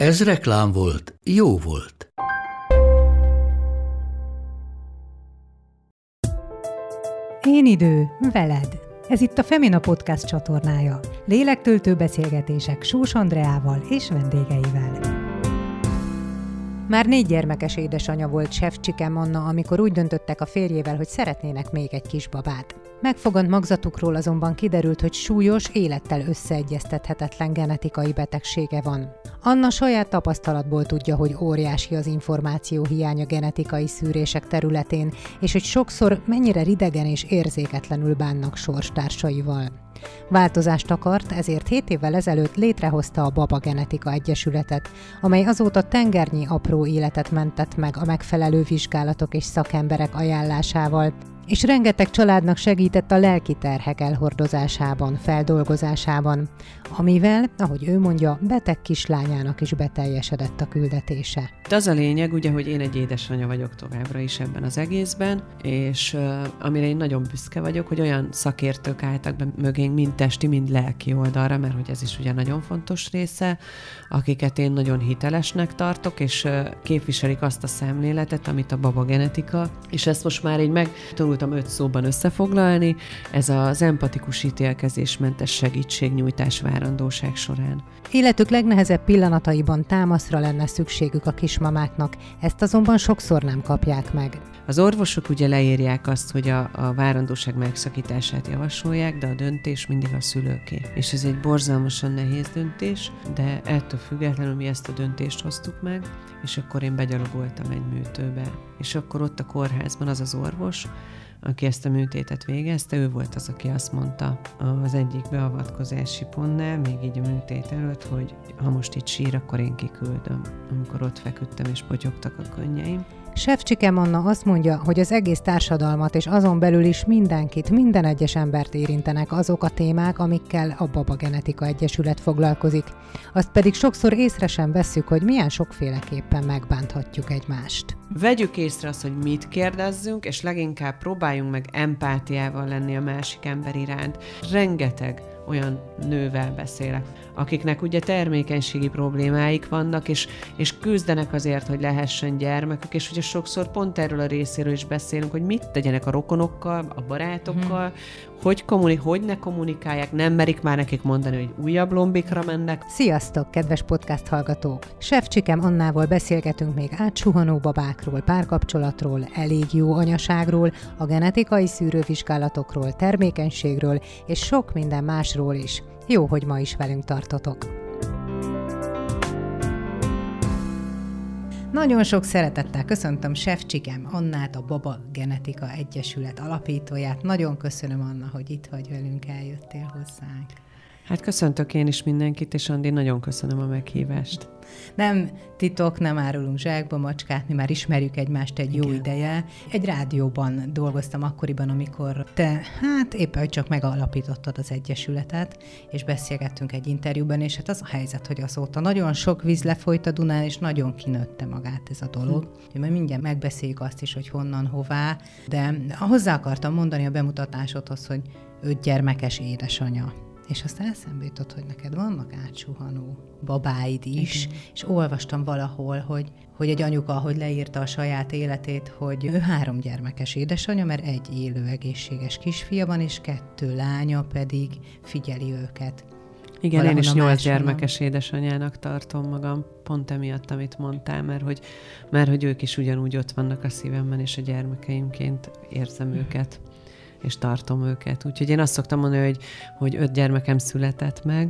Ez reklám volt, jó volt. Én idő, veled. Ez itt a Femina Podcast csatornája. Lélektöltő beszélgetések Sós Andreával és vendégeivel. Már négy gyermekes édesanyja volt Sefcsikem Anna, amikor úgy döntöttek a férjével, hogy szeretnének még egy kisbabát. Megfogant magzatukról azonban kiderült, hogy súlyos, élettel összeegyeztethetetlen genetikai betegsége van. Anna saját tapasztalatból tudja, hogy óriási az információ hiánya genetikai szűrések területén, és hogy sokszor mennyire ridegen és érzéketlenül bánnak sorstársaival. Változást akart, ezért 7 évvel ezelőtt létrehozta a Baba Genetika Egyesületet, amely azóta tengernyi apró életet mentett meg a megfelelő vizsgálatok és szakemberek ajánlásával, és rengeteg családnak segített a lelki terhek elhordozásában, feldolgozásában, amivel, ahogy ő mondja, beteg kislányának is beteljesedett a küldetése. Az a lényeg, ugye, hogy én egy édesanyja vagyok továbbra is ebben az egészben, és uh, amire én nagyon büszke vagyok, hogy olyan szakértők álltak be mögénk, mind testi, mind lelki oldalra, mert hogy ez is ugye nagyon fontos része, akiket én nagyon hitelesnek tartok, és uh, képviselik azt a szemléletet, amit a baba genetika, és ezt most már így megtanultam öt szóban összefoglalni, ez az empatikus ítélkezésmentes segítségnyújtás várandóság során. Életük legnehezebb pillanataiban támaszra lenne szükségük a kismamáknak, ezt azonban sokszor nem kapják meg. Az orvosok ugye leírják azt, hogy a, a várandóság megszakítását javasolják, de a döntés mindig a szülőké. És ez egy borzalmasan nehéz döntés, de ettől függetlenül mi ezt a döntést hoztuk meg, és akkor én begyalogoltam egy műtőbe. És akkor ott a kórházban az az orvos, aki ezt a műtétet végezte, ő volt az, aki azt mondta az egyik beavatkozási pontnál, még így a műtét előtt, hogy ha most itt sír, akkor én kiküldöm, amikor ott feküdtem és potyogtak a könnyeim. Sefcsike Manna azt mondja, hogy az egész társadalmat és azon belül is mindenkit, minden egyes embert érintenek azok a témák, amikkel a Baba Genetika Egyesület foglalkozik. Azt pedig sokszor észre sem vesszük, hogy milyen sokféleképpen megbánthatjuk egymást. Vegyük észre azt, hogy mit kérdezzünk, és leginkább próbáljunk meg empátiával lenni a másik ember iránt. Rengeteg olyan nővel beszélek, akiknek ugye termékenységi problémáik vannak, és, és küzdenek azért, hogy lehessen gyermekük, és ugye sokszor pont erről a részéről is beszélünk, hogy mit tegyenek a rokonokkal, a barátokkal, hmm. Hogy, kommuni- hogy ne kommunikálják, nem merik már nekik mondani, hogy újabb lombikra mennek. Sziasztok, kedves podcast hallgatók! Sefcsikem Annával beszélgetünk még átsuhanó babákról, párkapcsolatról, elég jó anyaságról, a genetikai szűrővizsgálatokról, termékenységről és sok minden másról is. Jó, hogy ma is velünk tartotok. Nagyon sok szeretettel köszöntöm Sefcsikem Annát, a Baba Genetika Egyesület alapítóját. Nagyon köszönöm, Anna, hogy itt vagy velünk, eljöttél hozzánk. Hát köszöntök én is mindenkit, és Andi, nagyon köszönöm a meghívást. Nem titok, nem árulunk zsákba macskát, mi már ismerjük egymást egy Igen. jó ideje. Egy rádióban dolgoztam akkoriban, amikor te, hát éppen, hogy csak megalapítottad az Egyesületet, és beszélgettünk egy interjúban, és hát az a helyzet, hogy azóta nagyon sok víz lefolyt a Dunán, és nagyon kinőtte magát ez a dolog. Hm. Majd mindjárt megbeszéljük azt is, hogy honnan, hová, de hozzá akartam mondani a bemutatásodhoz, hogy öt gyermekes édesanya és aztán eszembe jutott, hogy neked vannak átsuhanó babáid is, Igen. és olvastam valahol, hogy, hogy egy anyuka, hogy leírta a saját életét, hogy ő három gyermekes édesanyja, mert egy élő egészséges kisfia van, és kettő lánya pedig figyeli őket. Igen, én is nyolc gyermekes édesanyának tartom magam, pont emiatt, amit mondtál, mert hogy, mert hogy ők is ugyanúgy ott vannak a szívemben, és a gyermekeimként érzem mm. őket és tartom őket. Úgyhogy én azt szoktam mondani, hogy, hogy öt gyermekem született meg,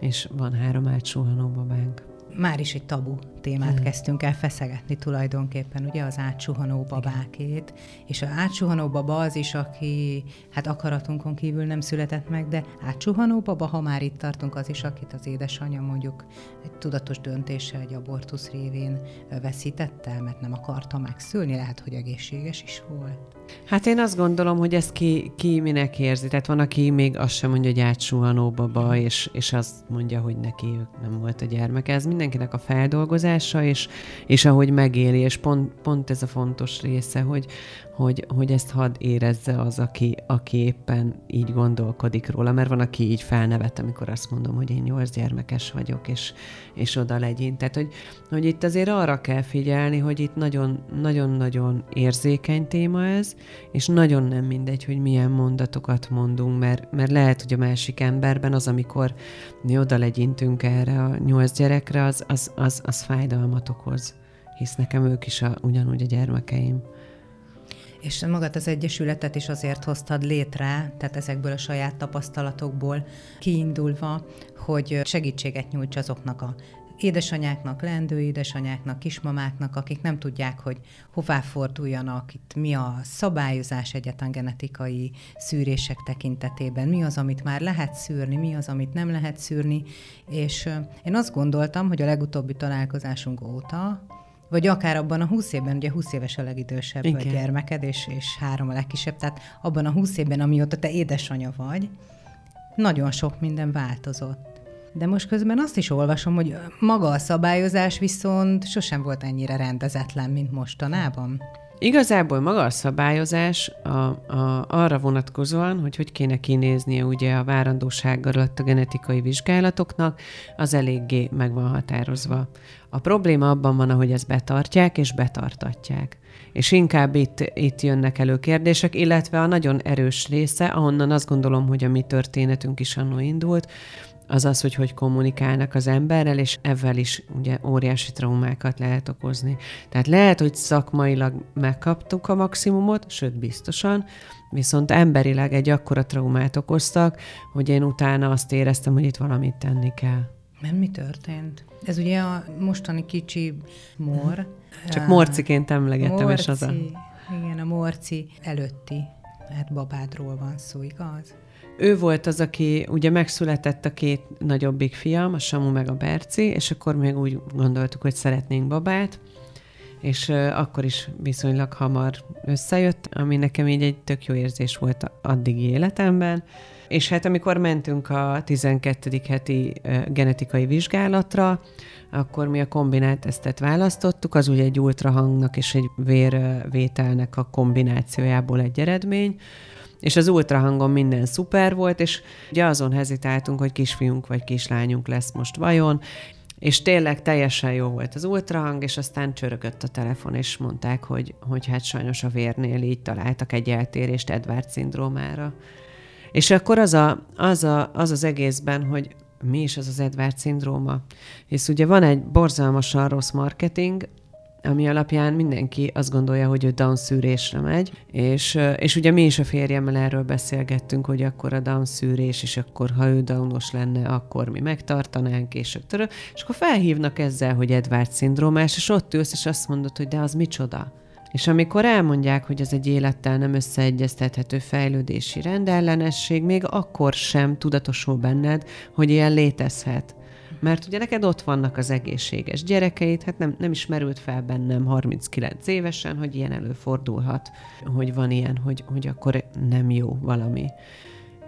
és van három átsuhanó babánk. már is egy tabu témát hmm. kezdtünk el feszegetni tulajdonképpen, ugye az átsuhanó babákét, és az átsuhanó baba az is, aki hát akaratunkon kívül nem született meg, de átsuhanó baba, ha már itt tartunk, az is, akit az édesanyja mondjuk egy tudatos döntéssel, egy abortusz révén veszítette, mert nem akarta megszülni, lehet, hogy egészséges is volt. Hát én azt gondolom, hogy ezt ki, ki minek érzi. Tehát van, aki még azt sem mondja, hogy átsuhanó baba, és, és azt mondja, hogy neki nem volt a gyermeke. Ez mindenkinek a feldolgozása, és, és ahogy megéli, és pont, pont ez a fontos része, hogy, hogy, hogy ezt hadd érezze az, aki, aki éppen így gondolkodik róla, mert van, aki így felnevet, amikor azt mondom, hogy én nyolc gyermekes vagyok, és, és oda legyint. Tehát, hogy, hogy itt azért arra kell figyelni, hogy itt nagyon-nagyon érzékeny téma ez, és nagyon nem mindegy, hogy milyen mondatokat mondunk, mert, mert lehet, hogy a másik emberben az, amikor mi oda legyintünk erre a nyolc gyerekre, az, az, az, az fájdalmat okoz, hisz nekem ők is a, ugyanúgy a gyermekeim. És magát az Egyesületet is azért hoztad létre, tehát ezekből a saját tapasztalatokból kiindulva, hogy segítséget nyújts azoknak a édesanyáknak, leendő édesanyáknak, kismamáknak, akik nem tudják, hogy hová forduljanak, itt mi a szabályozás egyetlen genetikai szűrések tekintetében, mi az, amit már lehet szűrni, mi az, amit nem lehet szűrni, és én azt gondoltam, hogy a legutóbbi találkozásunk óta vagy akár abban a 20 évben, ugye 20 éves a legidősebb Igen. a gyermeked, és, és három a legkisebb, tehát abban a 20 évben, amióta te édesanyja vagy, nagyon sok minden változott. De most közben azt is olvasom, hogy maga a szabályozás viszont sosem volt ennyire rendezetlen, mint mostanában. Igazából maga a szabályozás a, a, arra vonatkozóan, hogy hogy kéne kinéznie ugye a várandóság alatt a genetikai vizsgálatoknak, az eléggé meg van határozva. A probléma abban van, ahogy ezt betartják és betartatják. És inkább itt, itt jönnek elő kérdések, illetve a nagyon erős része, ahonnan azt gondolom, hogy a mi történetünk is annó indult, az az, hogy hogy kommunikálnak az emberrel, és ezzel is ugye óriási traumákat lehet okozni. Tehát lehet, hogy szakmailag megkaptuk a maximumot, sőt biztosan, viszont emberileg egy akkora traumát okoztak, hogy én utána azt éreztem, hogy itt valamit tenni kell. Mert mi történt? Ez ugye a mostani kicsi mor. Csak morciként emlegettem, morci, és az a... Igen, a morci előtti, hát babádról van szó, igaz? Ő volt az, aki ugye megszületett a két nagyobbik fiam, a Samu meg a Berci, és akkor még úgy gondoltuk, hogy szeretnénk babát, és akkor is viszonylag hamar összejött, ami nekem így egy tök jó érzés volt addigi életemben. És hát amikor mentünk a 12. heti genetikai vizsgálatra, akkor mi a kombinált tesztet választottuk, az ugye egy ultrahangnak és egy vérvételnek a kombinációjából egy eredmény, és az ultrahangon minden szuper volt, és ugye azon hezitáltunk, hogy kisfiunk vagy kislányunk lesz most vajon, és tényleg teljesen jó volt az ultrahang, és aztán csörögött a telefon, és mondták, hogy, hogy hát sajnos a vérnél így találtak egy eltérést Edward szindrómára. És akkor az, a, az, a, az az egészben, hogy mi is az az Edward szindróma? Hisz ugye van egy borzalmasan rossz marketing, ami alapján mindenki azt gondolja, hogy ő Down szűrésre megy, és, és ugye mi is a férjemmel erről beszélgettünk, hogy akkor a Down szűrés, és akkor ha ő Downos lenne, akkor mi megtartanánk, és, törő, és akkor felhívnak ezzel, hogy Edward szindrómás, és ott ülsz, és azt mondod, hogy de az micsoda? És amikor elmondják, hogy ez egy élettel nem összeegyeztethető fejlődési rendellenesség, még akkor sem tudatosul benned, hogy ilyen létezhet. Mert ugye neked ott vannak az egészséges gyerekeid, hát nem, nem is merült fel bennem 39 évesen, hogy ilyen előfordulhat, hogy van ilyen, hogy, hogy akkor nem jó valami.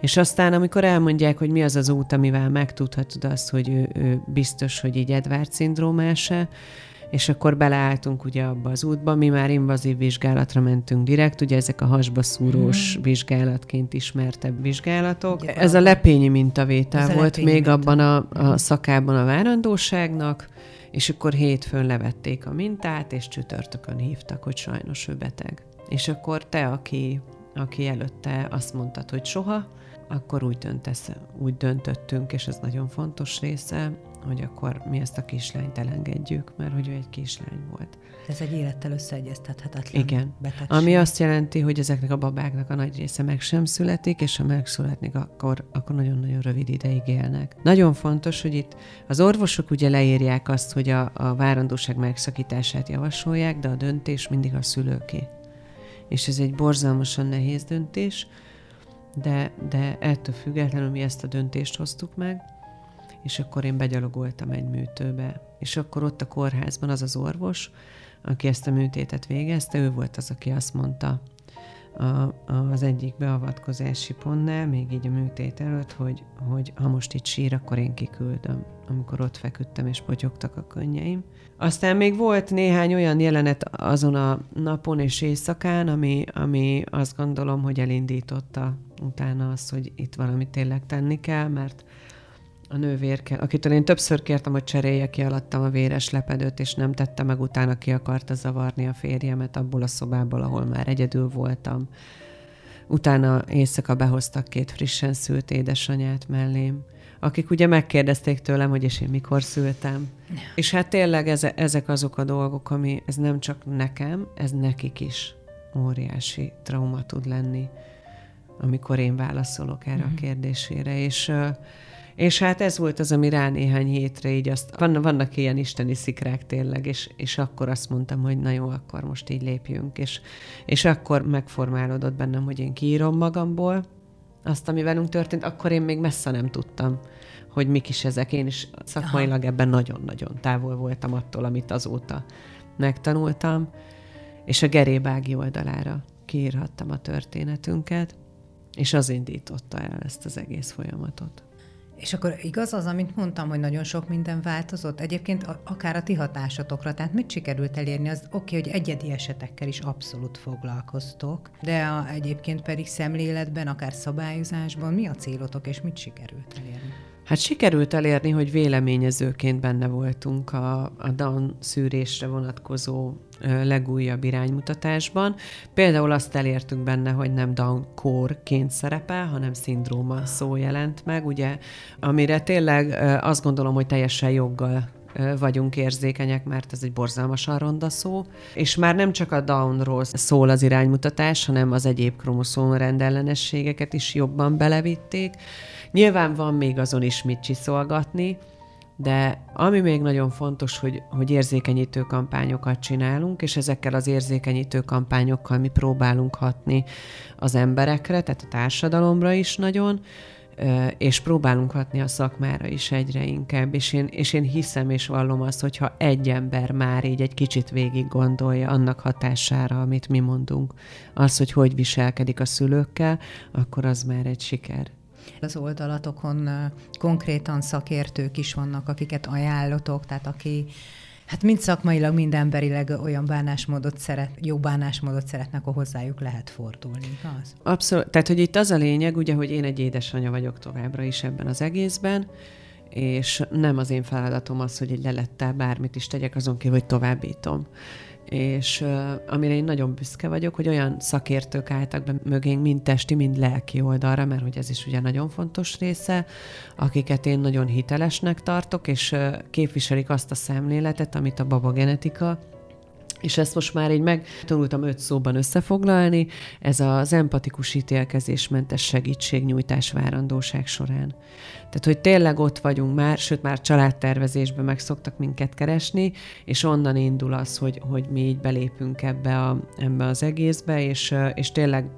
És aztán, amikor elmondják, hogy mi az az út, amivel megtudhatod azt, hogy ő, ő biztos, hogy így Edward szindrómása, és akkor beleálltunk ugye abba az útba, mi már invazív vizsgálatra mentünk direkt, ugye ezek a hasba szúrós mm. vizsgálatként ismertebb vizsgálatok. Ugye, Ez a lepényi mintavétel Ez volt még minta. abban a, a szakában a várandóságnak, és akkor hétfőn levették a mintát, és csütörtökön hívtak, hogy sajnos ő beteg. És akkor te, aki, aki előtte azt mondtad, hogy soha, akkor úgy, döntesz, úgy döntöttünk, és ez nagyon fontos része, hogy akkor mi ezt a kislányt elengedjük, mert hogy ő egy kislány volt. Ez egy élettel összeegyeztethetetlen Igen. betegség. Ami azt jelenti, hogy ezeknek a babáknak a nagy része meg sem születik, és ha megszületnek, akkor, akkor nagyon-nagyon rövid ideig élnek. Nagyon fontos, hogy itt az orvosok ugye leírják azt, hogy a, a várandóság megszakítását javasolják, de a döntés mindig a szülőké. És ez egy borzalmasan nehéz döntés, de, de ettől függetlenül mi ezt a döntést hoztuk meg, és akkor én begyalogoltam egy műtőbe. És akkor ott a kórházban az az orvos, aki ezt a műtétet végezte, ő volt az, aki azt mondta a, az egyik beavatkozási pontnál, még így a műtét előtt, hogy, hogy ha most itt sír, akkor én kiküldöm, amikor ott feküdtem és potyogtak a könnyeim. Aztán még volt néhány olyan jelenet azon a napon és éjszakán, ami, ami azt gondolom, hogy elindította utána azt, hogy itt valamit tényleg tenni kell, mert a nővérke, akitől én többször kértem, hogy cserélje ki alattam a véres lepedőt, és nem tette meg, utána ki akarta zavarni a férjemet abból a szobából, ahol már egyedül voltam. Utána éjszaka behoztak két frissen szült édesanyát mellém, akik ugye megkérdezték tőlem, hogy és én mikor szültem. És hát tényleg eze, ezek azok a dolgok, ami ez nem csak nekem, ez nekik is óriási trauma tud lenni, amikor én válaszolok erre mm-hmm. a mhm. kérdésére. És és hát ez volt az, ami rá néhány hétre így azt, van, vannak ilyen isteni szikrák tényleg, és, és akkor azt mondtam, hogy na jó, akkor most így lépjünk, és, és akkor megformálódott bennem, hogy én kiírom magamból azt, ami velünk történt, akkor én még messze nem tudtam, hogy mik is ezek. Én is szakmailag ebben nagyon-nagyon távol voltam attól, amit azóta megtanultam, és a gerébági oldalára kiírhattam a történetünket, és az indította el ezt az egész folyamatot. És akkor igaz az, amit mondtam, hogy nagyon sok minden változott? Egyébként akár a ti hatásatokra, tehát mit sikerült elérni? Az oké, okay, hogy egyedi esetekkel is abszolút foglalkoztok, de a, egyébként pedig szemléletben, akár szabályozásban mi a célotok, és mit sikerült elérni? Hát sikerült elérni, hogy véleményezőként benne voltunk a, a Down szűrésre vonatkozó legújabb iránymutatásban. Például azt elértük benne, hogy nem Down core-ként szerepel, hanem szindróma szó jelent meg, ugye, amire tényleg azt gondolom, hogy teljesen joggal vagyunk érzékenyek, mert ez egy borzalmasan ronda szó, és már nem csak a Downról szól az iránymutatás, hanem az egyéb kromoszóm rendellenességeket is jobban belevitték. Nyilván van még azon is mit csiszolgatni, de ami még nagyon fontos, hogy, hogy érzékenyítő kampányokat csinálunk, és ezekkel az érzékenyítő kampányokkal mi próbálunk hatni az emberekre, tehát a társadalomra is nagyon, és próbálunk hatni a szakmára is egyre inkább, és én, és én hiszem és vallom azt, hogyha egy ember már így egy kicsit végig gondolja annak hatására, amit mi mondunk, az, hogy hogy viselkedik a szülőkkel, akkor az már egy siker. Az oldalatokon konkrétan szakértők is vannak, akiket ajánlotok, tehát aki Hát mind szakmailag, mind emberileg olyan bánásmódot szeret, jó bánásmódot szeretnek, akkor hozzájuk lehet fordulni, az? Abszolút. Tehát, hogy itt az a lényeg, ugye, hogy én egy édesanyja vagyok továbbra is ebben az egészben, és nem az én feladatom az, hogy egy lelettel bármit is tegyek, azon kívül, hogy továbbítom és amire én nagyon büszke vagyok, hogy olyan szakértők álltak be mögénk, mind testi, mind lelki oldalra, mert hogy ez is ugye nagyon fontos része, akiket én nagyon hitelesnek tartok, és képviselik azt a szemléletet, amit a babagenetika és ezt most már így megtanultam öt szóban összefoglalni, ez az empatikus ítélkezésmentes segítségnyújtás várandóság során. Tehát, hogy tényleg ott vagyunk már, sőt már családtervezésben meg szoktak minket keresni, és onnan indul az, hogy, hogy mi így belépünk ebbe, a, ebbe az egészbe, és, és tényleg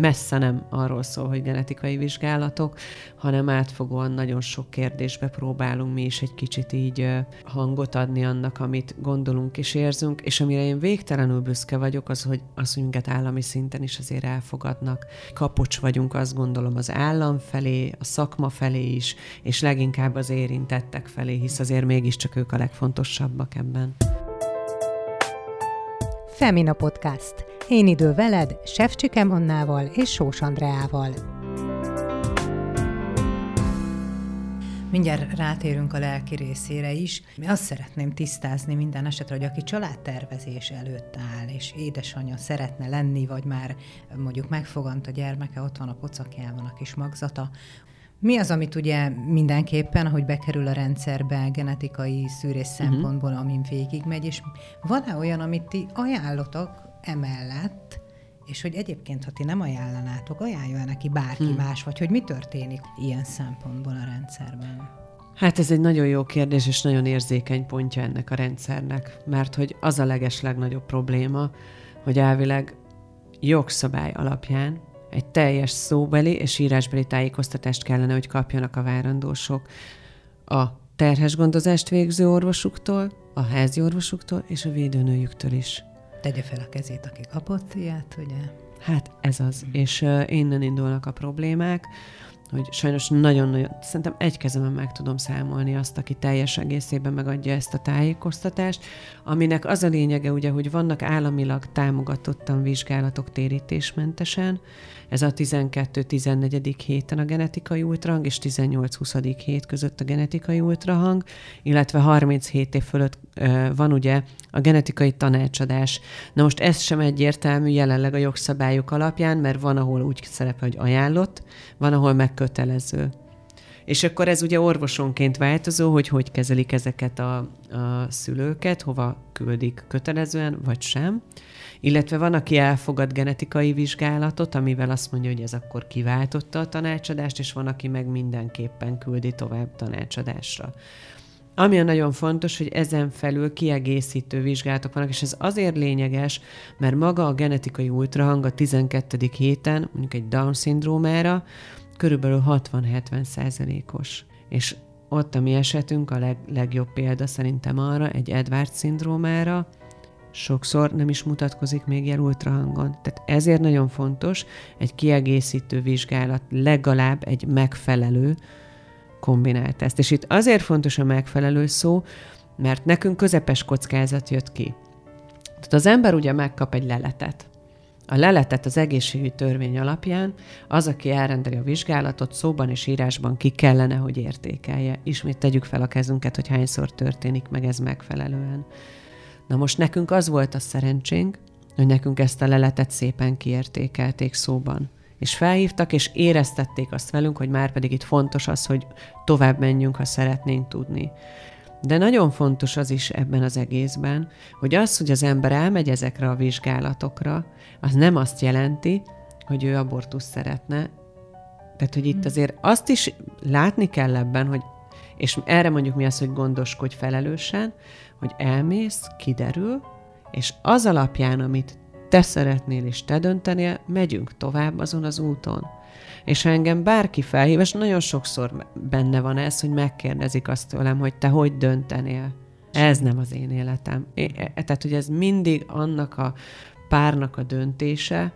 messze nem arról szól, hogy genetikai vizsgálatok, hanem átfogóan nagyon sok kérdésbe próbálunk mi is egy kicsit így hangot adni annak, amit gondolunk és érzünk, és amire én végtelenül büszke vagyok, az, hogy, az, hogy minket állami szinten is azért elfogadnak. Kapocs vagyunk, azt gondolom, az állam felé, a szakma felé is, és leginkább az érintettek felé, hisz azért mégiscsak ők a legfontosabbak ebben. Femina Podcast. Én idő veled, Sefcsikem Annával és Sós Andreával. Mindjárt rátérünk a lelki részére is. Mi azt szeretném tisztázni minden esetre, hogy aki családtervezés előtt áll, és édesanyja szeretne lenni, vagy már mondjuk megfogant a gyermeke, ott van a pocakjában a kis magzata, Mi az, amit ugye mindenképpen, ahogy bekerül a rendszerbe genetikai szűrés mhm. szempontból, uh-huh. amin végigmegy, és van-e olyan, amit ti ajánlotok emellett, és hogy egyébként, ha ti nem ajánlanátok, ajánlja neki bárki hmm. más, vagy hogy mi történik ilyen szempontból a rendszerben? Hát ez egy nagyon jó kérdés, és nagyon érzékeny pontja ennek a rendszernek, mert hogy az a leges legnagyobb probléma, hogy elvileg jogszabály alapján egy teljes szóbeli és írásbeli tájékoztatást kellene, hogy kapjanak a várandósok a terhes gondozást végző orvosuktól, a házi orvosuktól és a védőnőjüktől is. Tegye fel a kezét, aki kapott ilyet, ugye? Hát ez az, és uh, innen indulnak a problémák, hogy sajnos nagyon-nagyon, szerintem egy kezemen meg tudom számolni azt, aki teljes egészében megadja ezt a tájékoztatást, aminek az a lényege ugye, hogy vannak államilag támogatottan vizsgálatok térítésmentesen, ez a 12-14. héten a genetikai ultrahang, és 18-20. hét között a genetikai ultrahang, illetve 37 év fölött van ugye a genetikai tanácsadás. Na most ez sem egyértelmű jelenleg a jogszabályok alapján, mert van, ahol úgy szerepel, hogy ajánlott, van, ahol megkötelező. És akkor ez ugye orvosonként változó, hogy hogy kezelik ezeket a, a szülőket, hova küldik kötelezően, vagy sem. Illetve van, aki elfogad genetikai vizsgálatot, amivel azt mondja, hogy ez akkor kiváltotta a tanácsadást, és van, aki meg mindenképpen küldi tovább tanácsadásra. Ami a nagyon fontos, hogy ezen felül kiegészítő vizsgálatok vannak, és ez azért lényeges, mert maga a genetikai ultrahang a 12. héten, mondjuk egy Down-szindrómára, körülbelül 60-70 százalékos. És ott a mi esetünk a leg, legjobb példa szerintem arra, egy Edwards-szindrómára, sokszor nem is mutatkozik még jel ultrahangon. Tehát ezért nagyon fontos egy kiegészítő vizsgálat, legalább egy megfelelő kombinált teszt. És itt azért fontos a megfelelő szó, mert nekünk közepes kockázat jött ki. Tehát az ember ugye megkap egy leletet. A leletet az egészségügyi törvény alapján az, aki elrendeli a vizsgálatot, szóban és írásban ki kellene, hogy értékelje. Ismét tegyük fel a kezünket, hogy hányszor történik meg ez megfelelően. Na most nekünk az volt a szerencsénk, hogy nekünk ezt a leletet szépen kiértékelték szóban. És felhívtak, és éreztették azt velünk, hogy már pedig itt fontos az, hogy tovább menjünk, ha szeretnénk tudni. De nagyon fontos az is ebben az egészben, hogy az, hogy az ember elmegy ezekre a vizsgálatokra, az nem azt jelenti, hogy ő abortusz szeretne. Tehát, hogy itt hmm. azért azt is látni kell ebben, hogy és erre mondjuk mi az, hogy gondoskodj felelősen, hogy elmész, kiderül, és az alapján, amit te szeretnél és te döntenél, megyünk tovább azon az úton. És ha engem bárki felhív, és nagyon sokszor benne van ez, hogy megkérdezik azt tőlem, hogy te hogy döntenél. Ez nem az én életem. É, e, tehát, hogy ez mindig annak a párnak a döntése,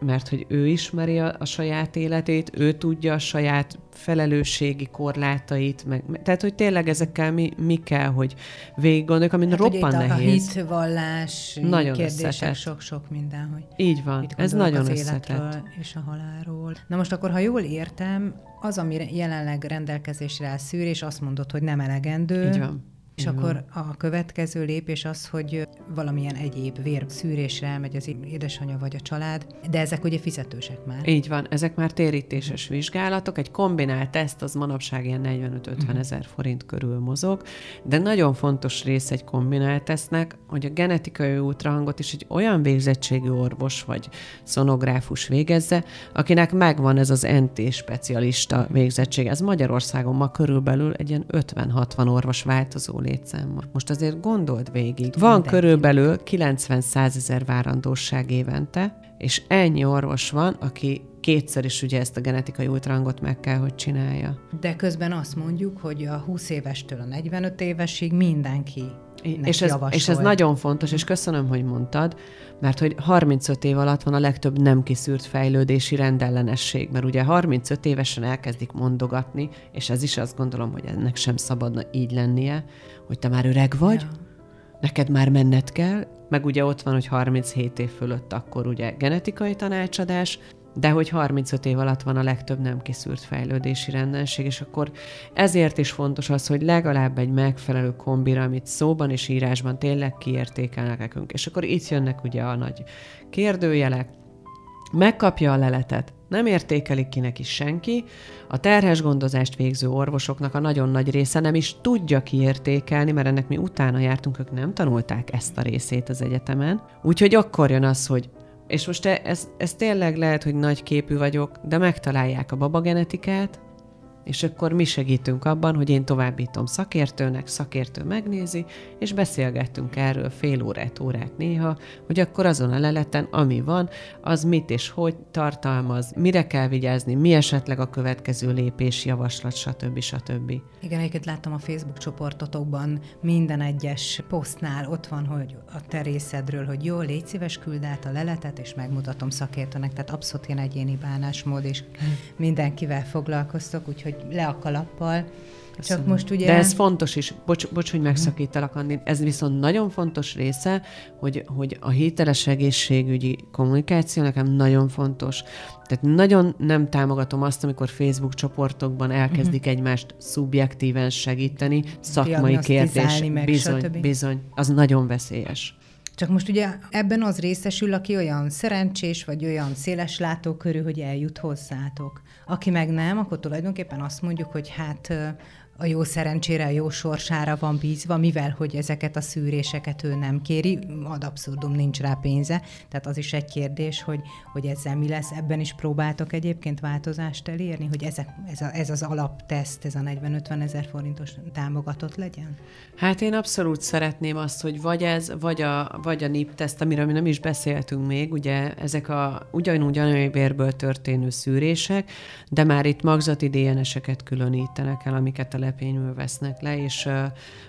mert hogy ő ismeri a, a saját életét, ő tudja a saját felelősségi korlátait, meg, tehát hogy tényleg ezekkel mi, mi kell, hogy végig gondoljuk, ami hát, roppan a, nehéz. A hitvallás nagyon kérdések, sok-sok minden, hogy Így van, ez nagyon az összetett. és a halálról. Na most akkor, ha jól értem, az, ami jelenleg rendelkezésre áll szűrés, azt mondod, hogy nem elegendő. Így van és Igen. akkor a következő lépés az, hogy valamilyen egyéb vérszűrésre elmegy az édesanyja vagy a család, de ezek ugye fizetősek már. Így van, ezek már térítéses vizsgálatok. Egy kombinált teszt az manapság ilyen 45-50 uh-huh. ezer forint körül mozog, de nagyon fontos rész egy kombinált tesztnek, hogy a genetikai ultrahangot is egy olyan végzettségű orvos vagy szonográfus végezze, akinek megvan ez az NT specialista végzettség. Ez Magyarországon ma körülbelül egy ilyen 50-60 orvos változó létszám. Most azért gondold végig. Van Mindenki. körülbelül 90-100 ezer várandóság évente, és ennyi orvos van, aki kétszer is ugye ezt a genetikai ultrangot meg kell, hogy csinálja. De közben azt mondjuk, hogy a 20 évestől a 45 évesig mindenki és ez, és ez nagyon fontos, és köszönöm, hogy mondtad, mert hogy 35 év alatt van a legtöbb nem kiszűrt fejlődési rendellenesség, mert ugye 35 évesen elkezdik mondogatni, és ez is azt gondolom, hogy ennek sem szabadna így lennie, hogy te már öreg vagy, ja. neked már menned kell, meg ugye ott van, hogy 37 év fölött akkor ugye genetikai tanácsadás, de hogy 35 év alatt van a legtöbb nem kiszűrt fejlődési rendenség, és akkor ezért is fontos az, hogy legalább egy megfelelő kombira, amit szóban és írásban tényleg kiértékelnek nekünk. És akkor itt jönnek ugye a nagy kérdőjelek, megkapja a leletet, nem értékelik ki neki senki, a terhes gondozást végző orvosoknak a nagyon nagy része nem is tudja kiértékelni, mert ennek mi utána jártunk, ők nem tanulták ezt a részét az egyetemen. Úgyhogy akkor jön az, hogy és most ez, ez tényleg lehet, hogy nagy képű vagyok, de megtalálják a babagenetikát, és akkor mi segítünk abban, hogy én továbbítom szakértőnek, szakértő megnézi, és beszélgettünk erről fél órát, órát néha, hogy akkor azon a leleten, ami van, az mit és hogy tartalmaz, mire kell vigyázni, mi esetleg a következő lépés, javaslat, stb. stb. Igen, egyébként láttam a Facebook csoportotokban minden egyes posztnál ott van, hogy a te részedről, hogy jó, légy szíves, küld át a leletet, és megmutatom szakértőnek, tehát abszolút ilyen egyéni bánásmód, és mindenkivel foglalkoztok, úgyhogy le a kalappal. Csak most ugye... De ez fontos is, bocs, bocs hogy megszakítalak, Andi, ez viszont nagyon fontos része, hogy, hogy a hiteles egészségügyi kommunikáció nekem nagyon fontos. Tehát nagyon nem támogatom azt, amikor Facebook csoportokban elkezdik uh-huh. egymást szubjektíven segíteni, szakmai kérdés, meg, bizony, stb. bizony, az nagyon veszélyes. Csak most ugye ebben az részesül, aki olyan szerencsés, vagy olyan széles látókörű, hogy eljut hozzátok. Aki meg nem, akkor tulajdonképpen azt mondjuk, hogy hát a jó szerencsére, a jó sorsára van bízva, mivel hogy ezeket a szűréseket ő nem kéri, ad abszurdum nincs rá pénze, tehát az is egy kérdés, hogy, hogy ezzel mi lesz. Ebben is próbáltok egyébként változást elérni, hogy ezek, ez, a, ez az alapteszt, ez a 40-50 ezer forintos támogatott legyen? Hát én abszolút szeretném azt, hogy vagy ez, vagy a, vagy a NIP teszt, amiről mi nem is beszéltünk még, ugye ezek a ugyanúgy anyagvérből történő szűrések, de már itt magzati DNS-eket különítenek el, amiket a lepényből vesznek le, és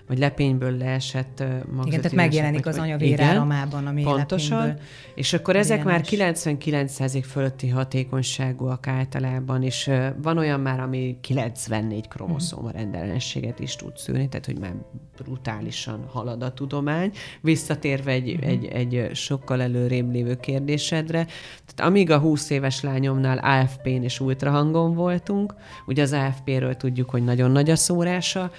vagy lepényből leesett magzati Igen, tehát megjelenik vagy, az anya véráramában, ami Pontosan, és akkor ezek már 99% fölötti hatékonyságúak általában, és van olyan már, ami 94 kromoszóma rendellenességet is tud szűrni, tehát hogy már brutálisan halad a tudomány. Visszatérve egy, uh-huh. egy, egy sokkal előrébb lévő kérdésedre, tehát amíg a 20 éves lányomnál AFP-n és ultrahangon voltunk, ugye az AFP-ről tudjuk, hogy nagyon nagy a szórása,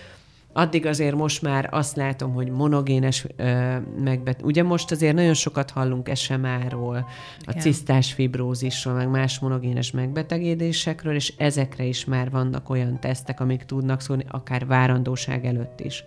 addig azért most már azt látom, hogy monogénes ö, megbet... Ugye most azért nagyon sokat hallunk SMA-ról, a cisztás fibrózisról, meg más monogénes megbetegedésekről, és ezekre is már vannak olyan tesztek, amik tudnak szólni, akár várandóság előtt is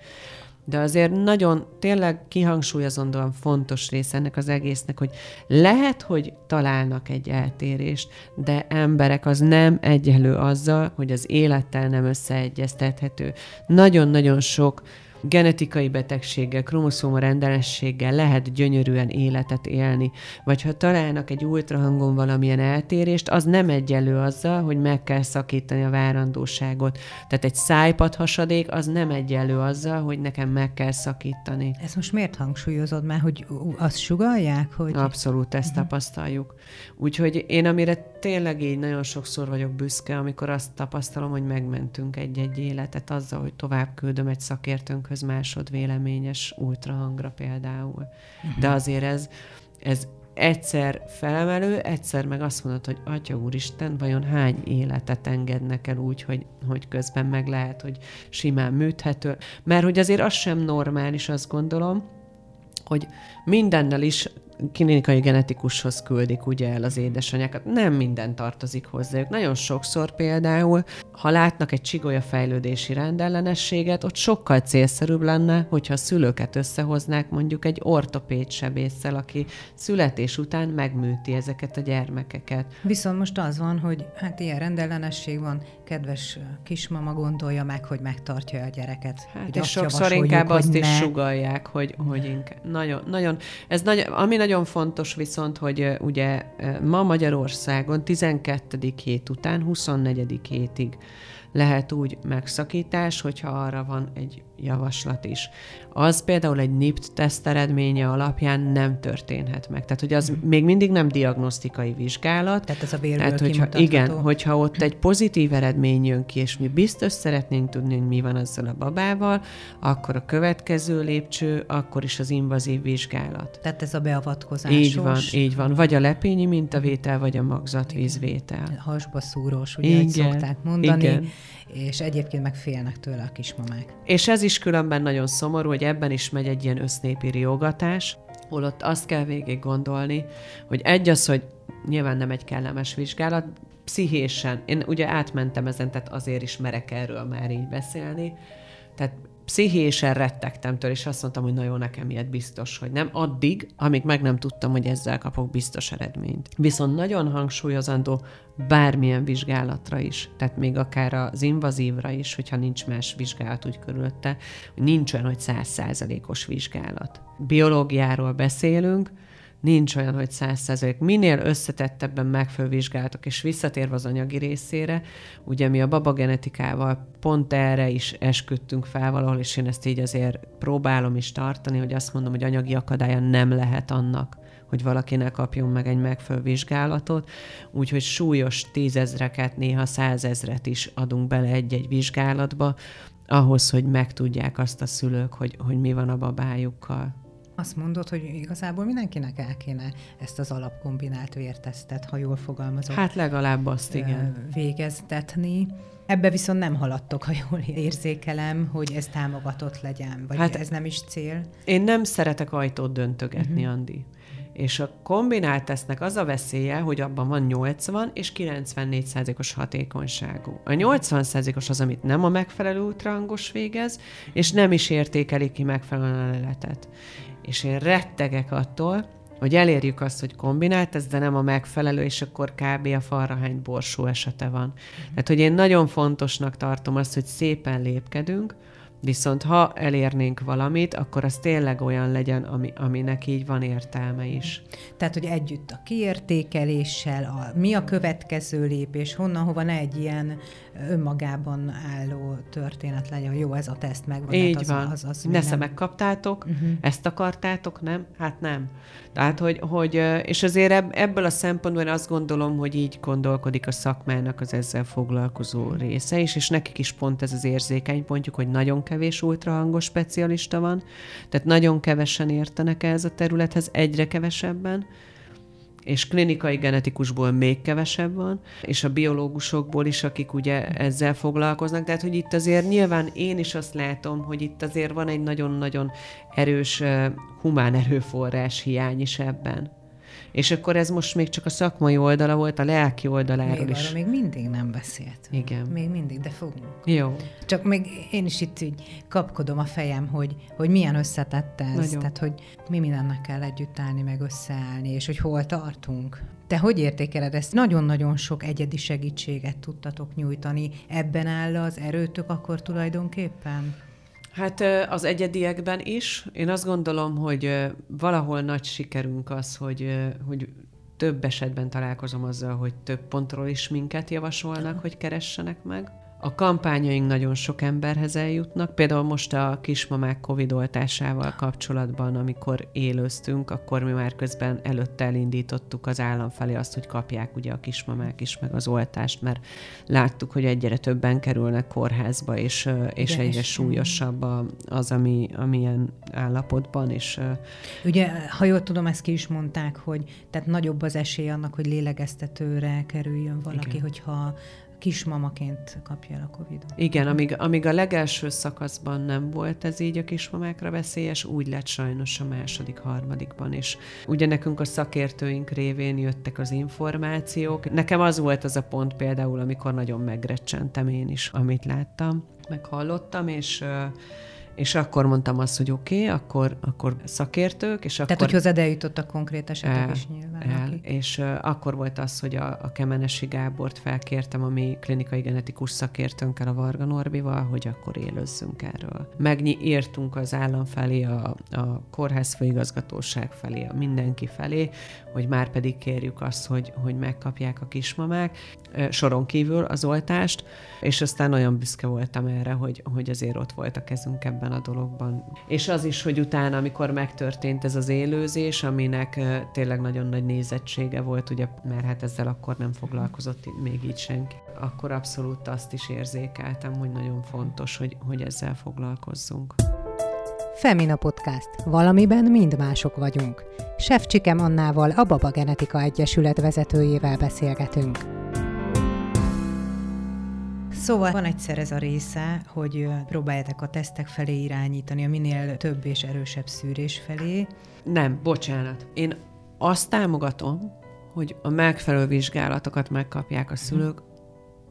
de azért nagyon tényleg kihangsúlyozandóan fontos része ennek az egésznek, hogy lehet, hogy találnak egy eltérést, de emberek az nem egyelő azzal, hogy az élettel nem összeegyeztethető. Nagyon-nagyon sok genetikai betegséggel, kromoszóma rendelességgel lehet gyönyörűen életet élni, vagy ha találnak egy ultrahangon valamilyen eltérést, az nem egyelő azzal, hogy meg kell szakítani a várandóságot. Tehát egy szájpad hasadék az nem egyelő azzal, hogy nekem meg kell szakítani. Ez most miért hangsúlyozod már, hogy azt sugalják? Hogy... Abszolút ezt uh-huh. tapasztaljuk. Úgyhogy én amire tényleg így nagyon sokszor vagyok büszke, amikor azt tapasztalom, hogy megmentünk egy-egy életet azzal, hogy tovább küldöm egy szakértőnkhöz, másodvéleményes ultrahangra például. Uh-huh. De azért ez, ez egyszer felemelő, egyszer meg azt mondod, hogy Atya Úristen, vajon hány életet engednek el úgy, hogy, hogy közben meg lehet, hogy simán műthető. Mert hogy azért az sem normális, azt gondolom, hogy mindennel is klinikai genetikushoz küldik ugye el az édesanyákat. Nem minden tartozik hozzájuk. Nagyon sokszor például, ha látnak egy csigolya fejlődési rendellenességet, ott sokkal célszerűbb lenne, hogyha a szülőket összehoznák mondjuk egy ortopéd sebésszel, aki születés után megműti ezeket a gyermekeket. Viszont most az van, hogy hát ilyen rendellenesség van, kedves kismama gondolja meg, hogy megtartja a gyereket. Hát és sokszor inkább azt ne. is sugalják, hogy, hogy inkább. Nagyon, nagyon, ez nagyon, ami nagyon fontos viszont, hogy ugye ma Magyarországon 12. hét után 24. hétig lehet úgy megszakítás, hogyha arra van egy javaslat is. Az például egy NIPT teszt eredménye alapján nem történhet meg. Tehát, hogy az mm. még mindig nem diagnosztikai vizsgálat. Tehát ez a vérből Tehát, hogyha, Igen, hogyha ott egy pozitív eredmény jön ki, és mi biztos szeretnénk tudni, hogy mi van azzal a babával, akkor a következő lépcső, akkor is az invazív vizsgálat. Tehát ez a beavatkozásos. Így van, így van. Vagy a lepényi mintavétel, vagy a magzatvízvétel. Hasba szúrós, ugye, igen, szokták mondani. Igen és egyébként meg félnek tőle a kismamák. És ez is különben nagyon szomorú, hogy ebben is megy egy ilyen össznépi riogatás, holott azt kell végig gondolni, hogy egy az, hogy nyilván nem egy kellemes vizsgálat, pszichésen, én ugye átmentem ezen, tehát azért is merek erről már így beszélni, tehát pszichésen rettegtem től, és azt mondtam, hogy na jó, nekem ilyet biztos, hogy nem. Addig, amíg meg nem tudtam, hogy ezzel kapok biztos eredményt. Viszont nagyon hangsúlyozandó bármilyen vizsgálatra is, tehát még akár az invazívra is, hogyha nincs más vizsgálat úgy körülötte, nincs olyan, hogy százszázalékos vizsgálat. Biológiáról beszélünk, nincs olyan, hogy száz százalék. Minél összetettebben megfölvizsgáltak, és visszatérve az anyagi részére, ugye mi a babagenetikával pont erre is esküdtünk fel valahol, és én ezt így azért próbálom is tartani, hogy azt mondom, hogy anyagi akadálya nem lehet annak, hogy valakinek kapjon meg egy megfölvizsgálatot, úgyhogy súlyos tízezreket, néha százezret is adunk bele egy-egy vizsgálatba, ahhoz, hogy megtudják azt a szülők, hogy, hogy mi van a babájukkal. Azt mondod, hogy igazából mindenkinek el kéne ezt az alapkombinált vértesztet, ha jól fogalmazok. Hát legalább azt, igen. Végeztetni. Ebbe viszont nem haladtok, ha jól érzékelem, hogy ez támogatott legyen, vagy hát ez nem is cél? Én nem szeretek ajtót döntögetni, uh-huh. Andi. És a kombinált tesznek az a veszélye, hogy abban van 80 és 94 százalékos hatékonyságú. A 80 százalékos az, amit nem a megfelelő ultrahangos végez, és nem is értékelik ki megfelelően a leletet és én rettegek attól, hogy elérjük azt, hogy kombinált ez, de nem a megfelelő, és akkor kb. a falrahány borsó esete van. Tehát, hogy én nagyon fontosnak tartom azt, hogy szépen lépkedünk, Viszont ha elérnénk valamit, akkor az tényleg olyan legyen, ami, aminek így van értelme is. Tehát, hogy együtt a kiértékeléssel, a, mi a következő lépés, honnan, hova ne egy ilyen önmagában álló történet legyen, jó, ez a teszt megvan. Így hát az, van. Az, az, az Nesze nem... megkaptátok, uh-huh. ezt akartátok, nem? Hát nem. Tehát, hogy, hogy és azért ebből a szempontból azt gondolom, hogy így gondolkodik a szakmának az ezzel foglalkozó része is, és nekik is pont ez az érzékeny pontjuk, hogy nagyon kevés ultrahangos specialista van, tehát nagyon kevesen értenek ehhez a területhez, egyre kevesebben, és klinikai genetikusból még kevesebb van, és a biológusokból is, akik ugye ezzel foglalkoznak. Tehát, hogy itt azért nyilván én is azt látom, hogy itt azért van egy nagyon-nagyon erős humán erőforrás hiány is ebben. És akkor ez most még csak a szakmai oldala volt, a lelki oldaláról még is. még mindig nem beszélt. Igen. Még mindig, de fogunk. Jó. Csak még én is itt így kapkodom a fejem, hogy, hogy milyen összetett ez. Nagyon. Tehát, hogy mi mindennek kell együtt állni, meg összeállni, és hogy hol tartunk. Te hogy értékeled ezt? Nagyon-nagyon sok egyedi segítséget tudtatok nyújtani. Ebben áll az erőtök akkor tulajdonképpen? Hát az egyediekben is. Én azt gondolom, hogy valahol nagy sikerünk az, hogy, hogy több esetben találkozom azzal, hogy több pontról is minket javasolnak, hogy keressenek meg. A kampányaink nagyon sok emberhez eljutnak. Például most a kismamák Covid oltásával kapcsolatban, amikor élőztünk, akkor mi már közben előtte elindítottuk az állam felé azt, hogy kapják ugye a kismamák is meg az oltást, mert láttuk, hogy egyre többen kerülnek kórházba, és, és egyre súlyosabb az, ami, amilyen állapotban. És, ugye, ha jól tudom, ezt ki is mondták, hogy tehát nagyobb az esély annak, hogy lélegeztetőre kerüljön valaki, Igen. hogyha kismamaként kapja el a Covid-ot. Igen, amíg, amíg a legelső szakaszban nem volt ez így a kismamákra veszélyes, úgy lett sajnos a második, harmadikban is. Ugye nekünk a szakértőink révén jöttek az információk. Nekem az volt az a pont például, amikor nagyon megrecsentem én is, amit láttam, meg hallottam, és és akkor mondtam azt, hogy oké, okay, akkor, akkor szakértők, és akkor... Tehát, hogy hozzád eljutottak konkrét esetek el, is nyilván. El, és uh, akkor volt az, hogy a, a Kemenesi Gábort felkértem, ami klinikai genetikus szakértőnkkel, a Varga Norbival, hogy akkor élőzzünk erről. Megírtunk az állam felé, a, a kórház főigazgatóság felé, a mindenki felé, hogy már pedig kérjük azt, hogy, hogy megkapják a kismamák, soron kívül az oltást, és aztán olyan büszke voltam erre, hogy, hogy azért ott volt a kezünk ebben a dologban. És az is, hogy utána, amikor megtörtént ez az élőzés, aminek tényleg nagyon nagy nézettsége volt, ugye, mert hát ezzel akkor nem foglalkozott még így senki, akkor abszolút azt is érzékeltem, hogy nagyon fontos, hogy, hogy ezzel foglalkozzunk. Femina Podcast. Valamiben mind mások vagyunk. Sefcsikem Annával, a Baba Genetika Egyesület vezetőjével beszélgetünk. Szóval van egyszer ez a része, hogy próbáljátok a tesztek felé irányítani, a minél több és erősebb szűrés felé. Nem, bocsánat. Én azt támogatom, hogy a megfelelő vizsgálatokat megkapják a szülők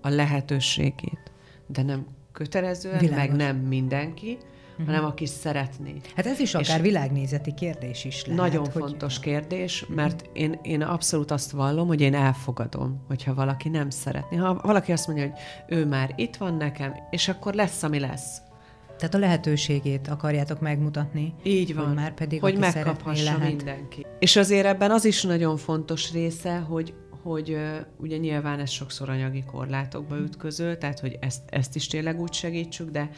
a lehetőségét, de nem kötelezően, Világos. meg nem mindenki, uh-huh. hanem aki szeretné. Hát ez is akár és világnézeti kérdés is lehet. Nagyon hogy... fontos kérdés, mert én, én abszolút azt vallom, hogy én elfogadom, hogyha valaki nem szeretné. Ha valaki azt mondja, hogy ő már itt van nekem, és akkor lesz, ami lesz. Tehát a lehetőségét akarjátok megmutatni. Így van. Hogy már pedig, hogy megkaphassa lehet. mindenki. És azért ebben az is nagyon fontos része, hogy hogy ugye nyilván ez sokszor anyagi korlátokba ütköző, tehát hogy ezt, ezt is tényleg úgy segítsük, de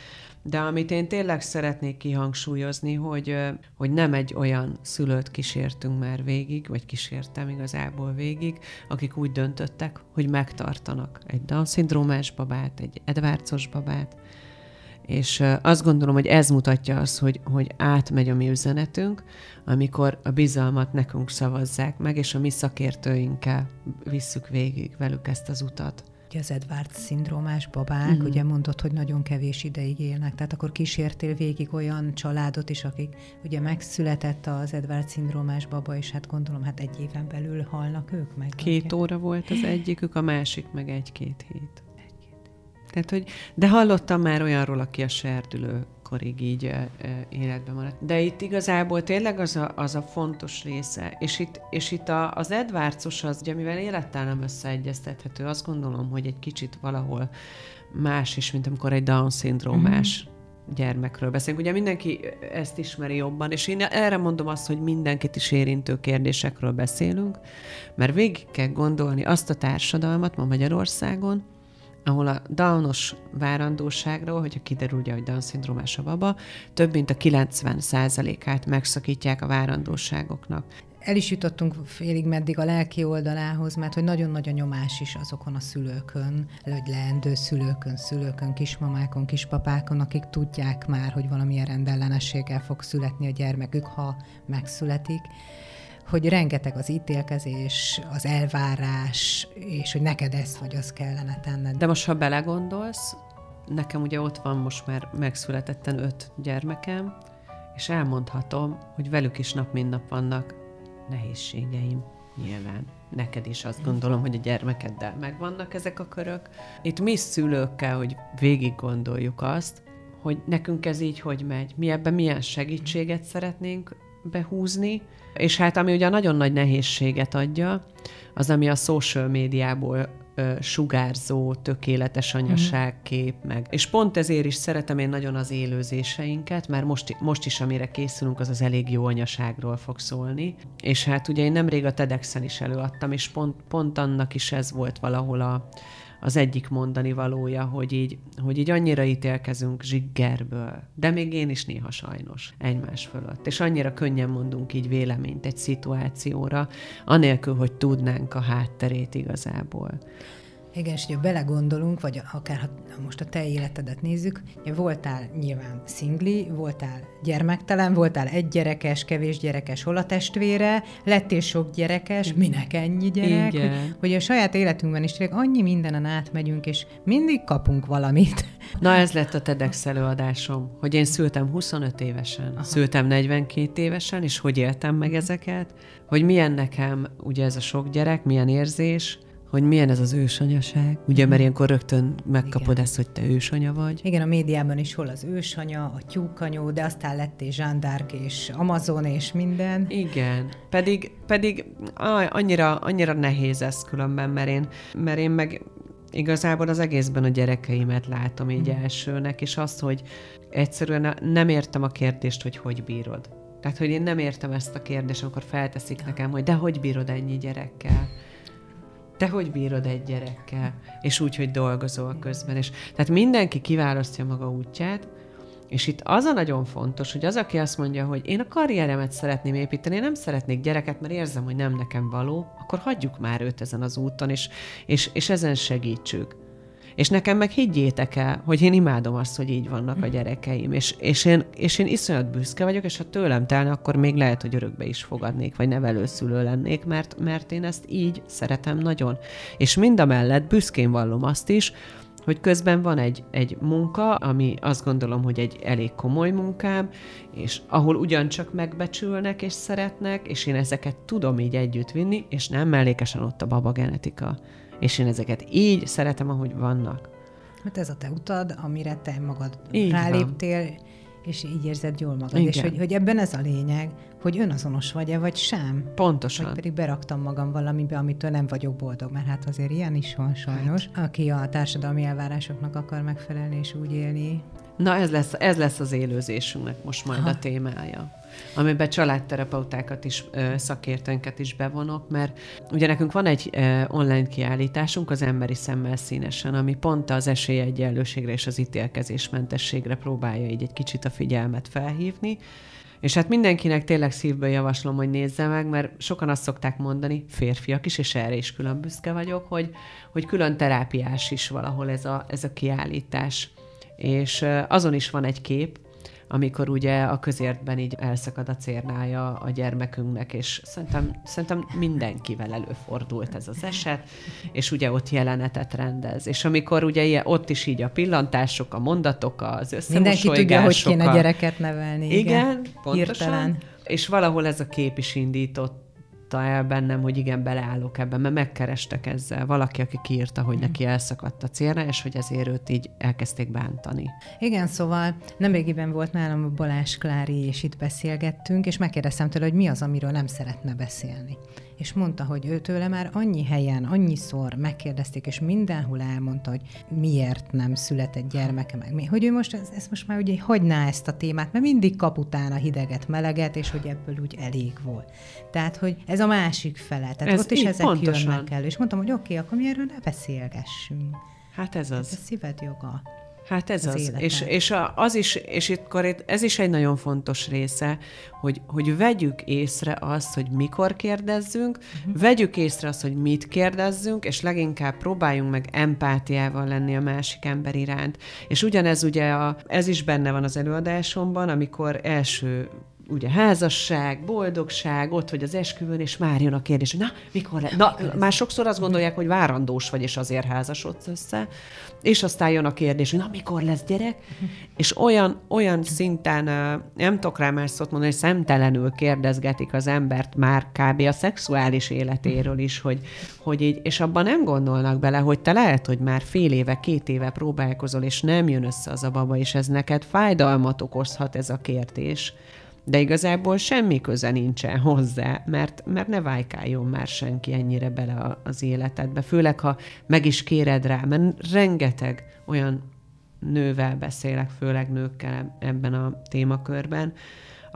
de amit én tényleg szeretnék kihangsúlyozni, hogy, hogy nem egy olyan szülőt kísértünk már végig, vagy kísértem igazából végig, akik úgy döntöttek, hogy megtartanak egy Down-szindrómás babát, egy Edwardsos babát, és azt gondolom, hogy ez mutatja azt, hogy, hogy átmegy a mi üzenetünk, amikor a bizalmat nekünk szavazzák meg, és a mi szakértőinkkel visszük végig velük ezt az utat ugye az Edward szindrómás babák, uh-huh. ugye mondott, hogy nagyon kevés ideig élnek, tehát akkor kísértél végig olyan családot is, akik ugye megszületett az Edward szindrómás baba, és hát gondolom, hát egy éven belül halnak ők meg. Két ugye? óra volt az egyikük, a másik meg egy-két hét. Tehát, hogy, de hallottam már olyanról, aki a serdülő korig így életben maradt. De itt igazából tényleg az a, az a fontos része, és itt, és itt a, az Edwardsos az, ugye, mivel élettel nem összeegyeztethető, azt gondolom, hogy egy kicsit valahol más is, mint amikor egy Down-szindrómás mm-hmm. gyermekről beszélünk. Ugye mindenki ezt ismeri jobban, és én erre mondom azt, hogy mindenkit is érintő kérdésekről beszélünk, mert végig kell gondolni azt a társadalmat ma Magyarországon, ahol a Downos várandóságról, hogyha kiderül, hogy Down-szindrómás a baba, több mint a 90%-át megszakítják a várandóságoknak. El is jutottunk félig meddig a lelki oldalához, mert hogy nagyon nagy a nyomás is azokon a szülőkön, vagy leendő szülőkön, szülőkön, kismamákon, kispapákon, akik tudják már, hogy valamilyen rendellenességgel fog születni a gyermekük, ha megszületik hogy rengeteg az ítélkezés, az elvárás, és hogy neked ezt vagy azt kellene tenned. De most, ha belegondolsz, nekem ugye ott van most már megszületetten öt gyermekem, és elmondhatom, hogy velük is nap mint nap vannak nehézségeim, nyilván. Neked is azt gondolom, hogy a gyermekeddel megvannak ezek a körök. Itt mi szülőkkel, hogy végig gondoljuk azt, hogy nekünk ez így hogy megy, mi ebben milyen segítséget szeretnénk behúzni, és hát ami ugye nagyon nagy nehézséget adja, az ami a social médiából sugárzó, tökéletes anyaságkép, mhm. meg. És pont ezért is szeretem én nagyon az élőzéseinket, mert most, most is, amire készülünk, az az elég jó anyaságról fog szólni. És hát ugye én nemrég a TEDx-en is előadtam, és pont, pont annak is ez volt valahol a, az egyik mondani valója, hogy így, hogy így annyira ítélkezünk zsiggerből, de még én is néha sajnos egymás fölött. És annyira könnyen mondunk így véleményt egy szituációra, anélkül, hogy tudnánk a hátterét igazából. Igen, és hogyha belegondolunk, vagy akár ha most a te életedet nézzük, voltál nyilván szingli, voltál gyermektelen, voltál egy gyerekes, kevés gyerekes, hol a testvére, lettél sok gyerekes, minek ennyi gyerek, Igen. Hogy, hogy a saját életünkben is tényleg annyi mindenen átmegyünk, és mindig kapunk valamit. Na ez lett a TEDx előadásom, hogy én szültem 25 évesen, Aha. szültem 42 évesen, és hogy éltem meg ezeket, hogy milyen nekem ugye ez a sok gyerek, milyen érzés, hogy milyen ez az ősanyaság. Ugye, mert mhm. ilyenkor rögtön megkapod Igen. ezt, hogy te ősanya vagy. Igen, a médiában is hol az ősanya, a tyúkanyó, de aztán lettél d'Arc és Amazon és minden. Igen, pedig, pedig aj, annyira, annyira nehéz ez különben, mert én, mert én meg igazából az egészben a gyerekeimet látom így mm. elsőnek, és azt, hogy egyszerűen nem értem a kérdést, hogy hogy bírod. Tehát, hogy én nem értem ezt a kérdést, amikor felteszik ja. nekem, hogy de hogy bírod ennyi gyerekkel? Te hogy bírod egy gyerekkel, és úgy, hogy dolgozol közben. És, tehát mindenki kiválasztja maga útját, és itt az a nagyon fontos, hogy az, aki azt mondja, hogy én a karrieremet szeretném építeni, én nem szeretnék gyereket, mert érzem, hogy nem nekem való, akkor hagyjuk már őt ezen az úton, és, és, és ezen segítsük. És nekem meg higgyétek el, hogy én imádom azt, hogy így vannak a gyerekeim, és, és, én, és én iszonyat büszke vagyok, és ha tőlem telne, akkor még lehet, hogy örökbe is fogadnék, vagy nevelőszülő lennék, mert, mert én ezt így szeretem nagyon. És mind a mellett büszkén vallom azt is, hogy közben van egy, egy munka, ami azt gondolom, hogy egy elég komoly munkám, és ahol ugyancsak megbecsülnek és szeretnek, és én ezeket tudom így együtt vinni, és nem mellékesen ott a baba genetika. És én ezeket így szeretem, ahogy vannak. Hát ez a te utad, amire te magad így ráléptél, van. és így érzed jól magad. Igen. És hogy, hogy ebben ez a lényeg, hogy önazonos vagy-e, vagy sem. Pontosan. Vagy pedig beraktam magam valamibe, amitől nem vagyok boldog, mert hát azért ilyen is van sajnos, hát. aki a társadalmi elvárásoknak akar megfelelni és úgy élni. Na ez lesz, ez lesz az élőzésünknek most majd Aha. a témája amiben családterapeutákat is, szakértőnket is bevonok, mert ugye nekünk van egy online kiállításunk, az emberi szemmel színesen, ami pont az esélyegyenlőségre és az ítélkezésmentességre próbálja így egy kicsit a figyelmet felhívni, és hát mindenkinek tényleg szívből javaslom, hogy nézze meg, mert sokan azt szokták mondani, férfiak is, és erre is külön büszke vagyok, hogy, hogy külön terápiás is valahol ez a, ez a kiállítás. És azon is van egy kép, amikor ugye a közértben így elszakad a cérnája a gyermekünknek, és szerintem, szerintem mindenkivel előfordult ez az eset, és ugye ott jelenetet rendez. És amikor ugye ilyen, ott is így a pillantások, a mondatok, az összemosolygások. Mindenki tudja, hogy kéne gyereket nevelni. Igen, igen pontosan. Hirtelen. És valahol ez a kép is indított mondta el bennem, hogy igen, beleállok ebben, mert megkerestek ezzel. Valaki, aki kiírta, hogy neki elszakadt a célra, és hogy ezért őt így elkezdték bántani. Igen, szóval nemrégiben volt nálam a Balázs Klári, és itt beszélgettünk, és megkérdeztem tőle, hogy mi az, amiről nem szeretne beszélni és mondta, hogy őtőle már annyi helyen, annyiszor megkérdezték, és mindenhol elmondta, hogy miért nem született gyermeke meg. Mi, hogy ő most, ez, ez most már ugye hagyná ezt a témát, mert mindig kap utána hideget, meleget, és hogy ebből úgy elég volt. Tehát, hogy ez a másik fele. Tehát ez ott is ezek pontosan. jönnek el. És mondtam, hogy oké, okay, akkor mi erről ne beszélgessünk. Hát ez az. Ez a szíved joga. Hát ez az. az. És, és az is, és itt, ez is egy nagyon fontos része, hogy, hogy vegyük észre azt, hogy mikor kérdezzünk, uh-huh. vegyük észre azt, hogy mit kérdezzünk, és leginkább próbáljunk meg empátiával lenni a másik ember iránt. És ugyanez ugye, a, ez is benne van az előadásomban, amikor első ugye házasság, boldogság, ott vagy az esküvőn, és már jön a kérdés, hogy na, mikor le? Na, már sokszor azt gondolják, hogy várandós vagy, és azért házasodsz össze, és aztán jön a kérdés, hogy na, mikor lesz gyerek? És olyan, olyan szinten, nem tudok rá más szót mondani, hogy szemtelenül kérdezgetik az embert már kb. a szexuális életéről is, hogy, hogy így, és abban nem gondolnak bele, hogy te lehet, hogy már fél éve, két éve próbálkozol, és nem jön össze az a baba, és ez neked fájdalmat okozhat ez a kérdés de igazából semmi köze nincsen hozzá, mert, mert ne vájkáljon már senki ennyire bele az életedbe, főleg ha meg is kéred rá, mert rengeteg olyan nővel beszélek, főleg nőkkel ebben a témakörben,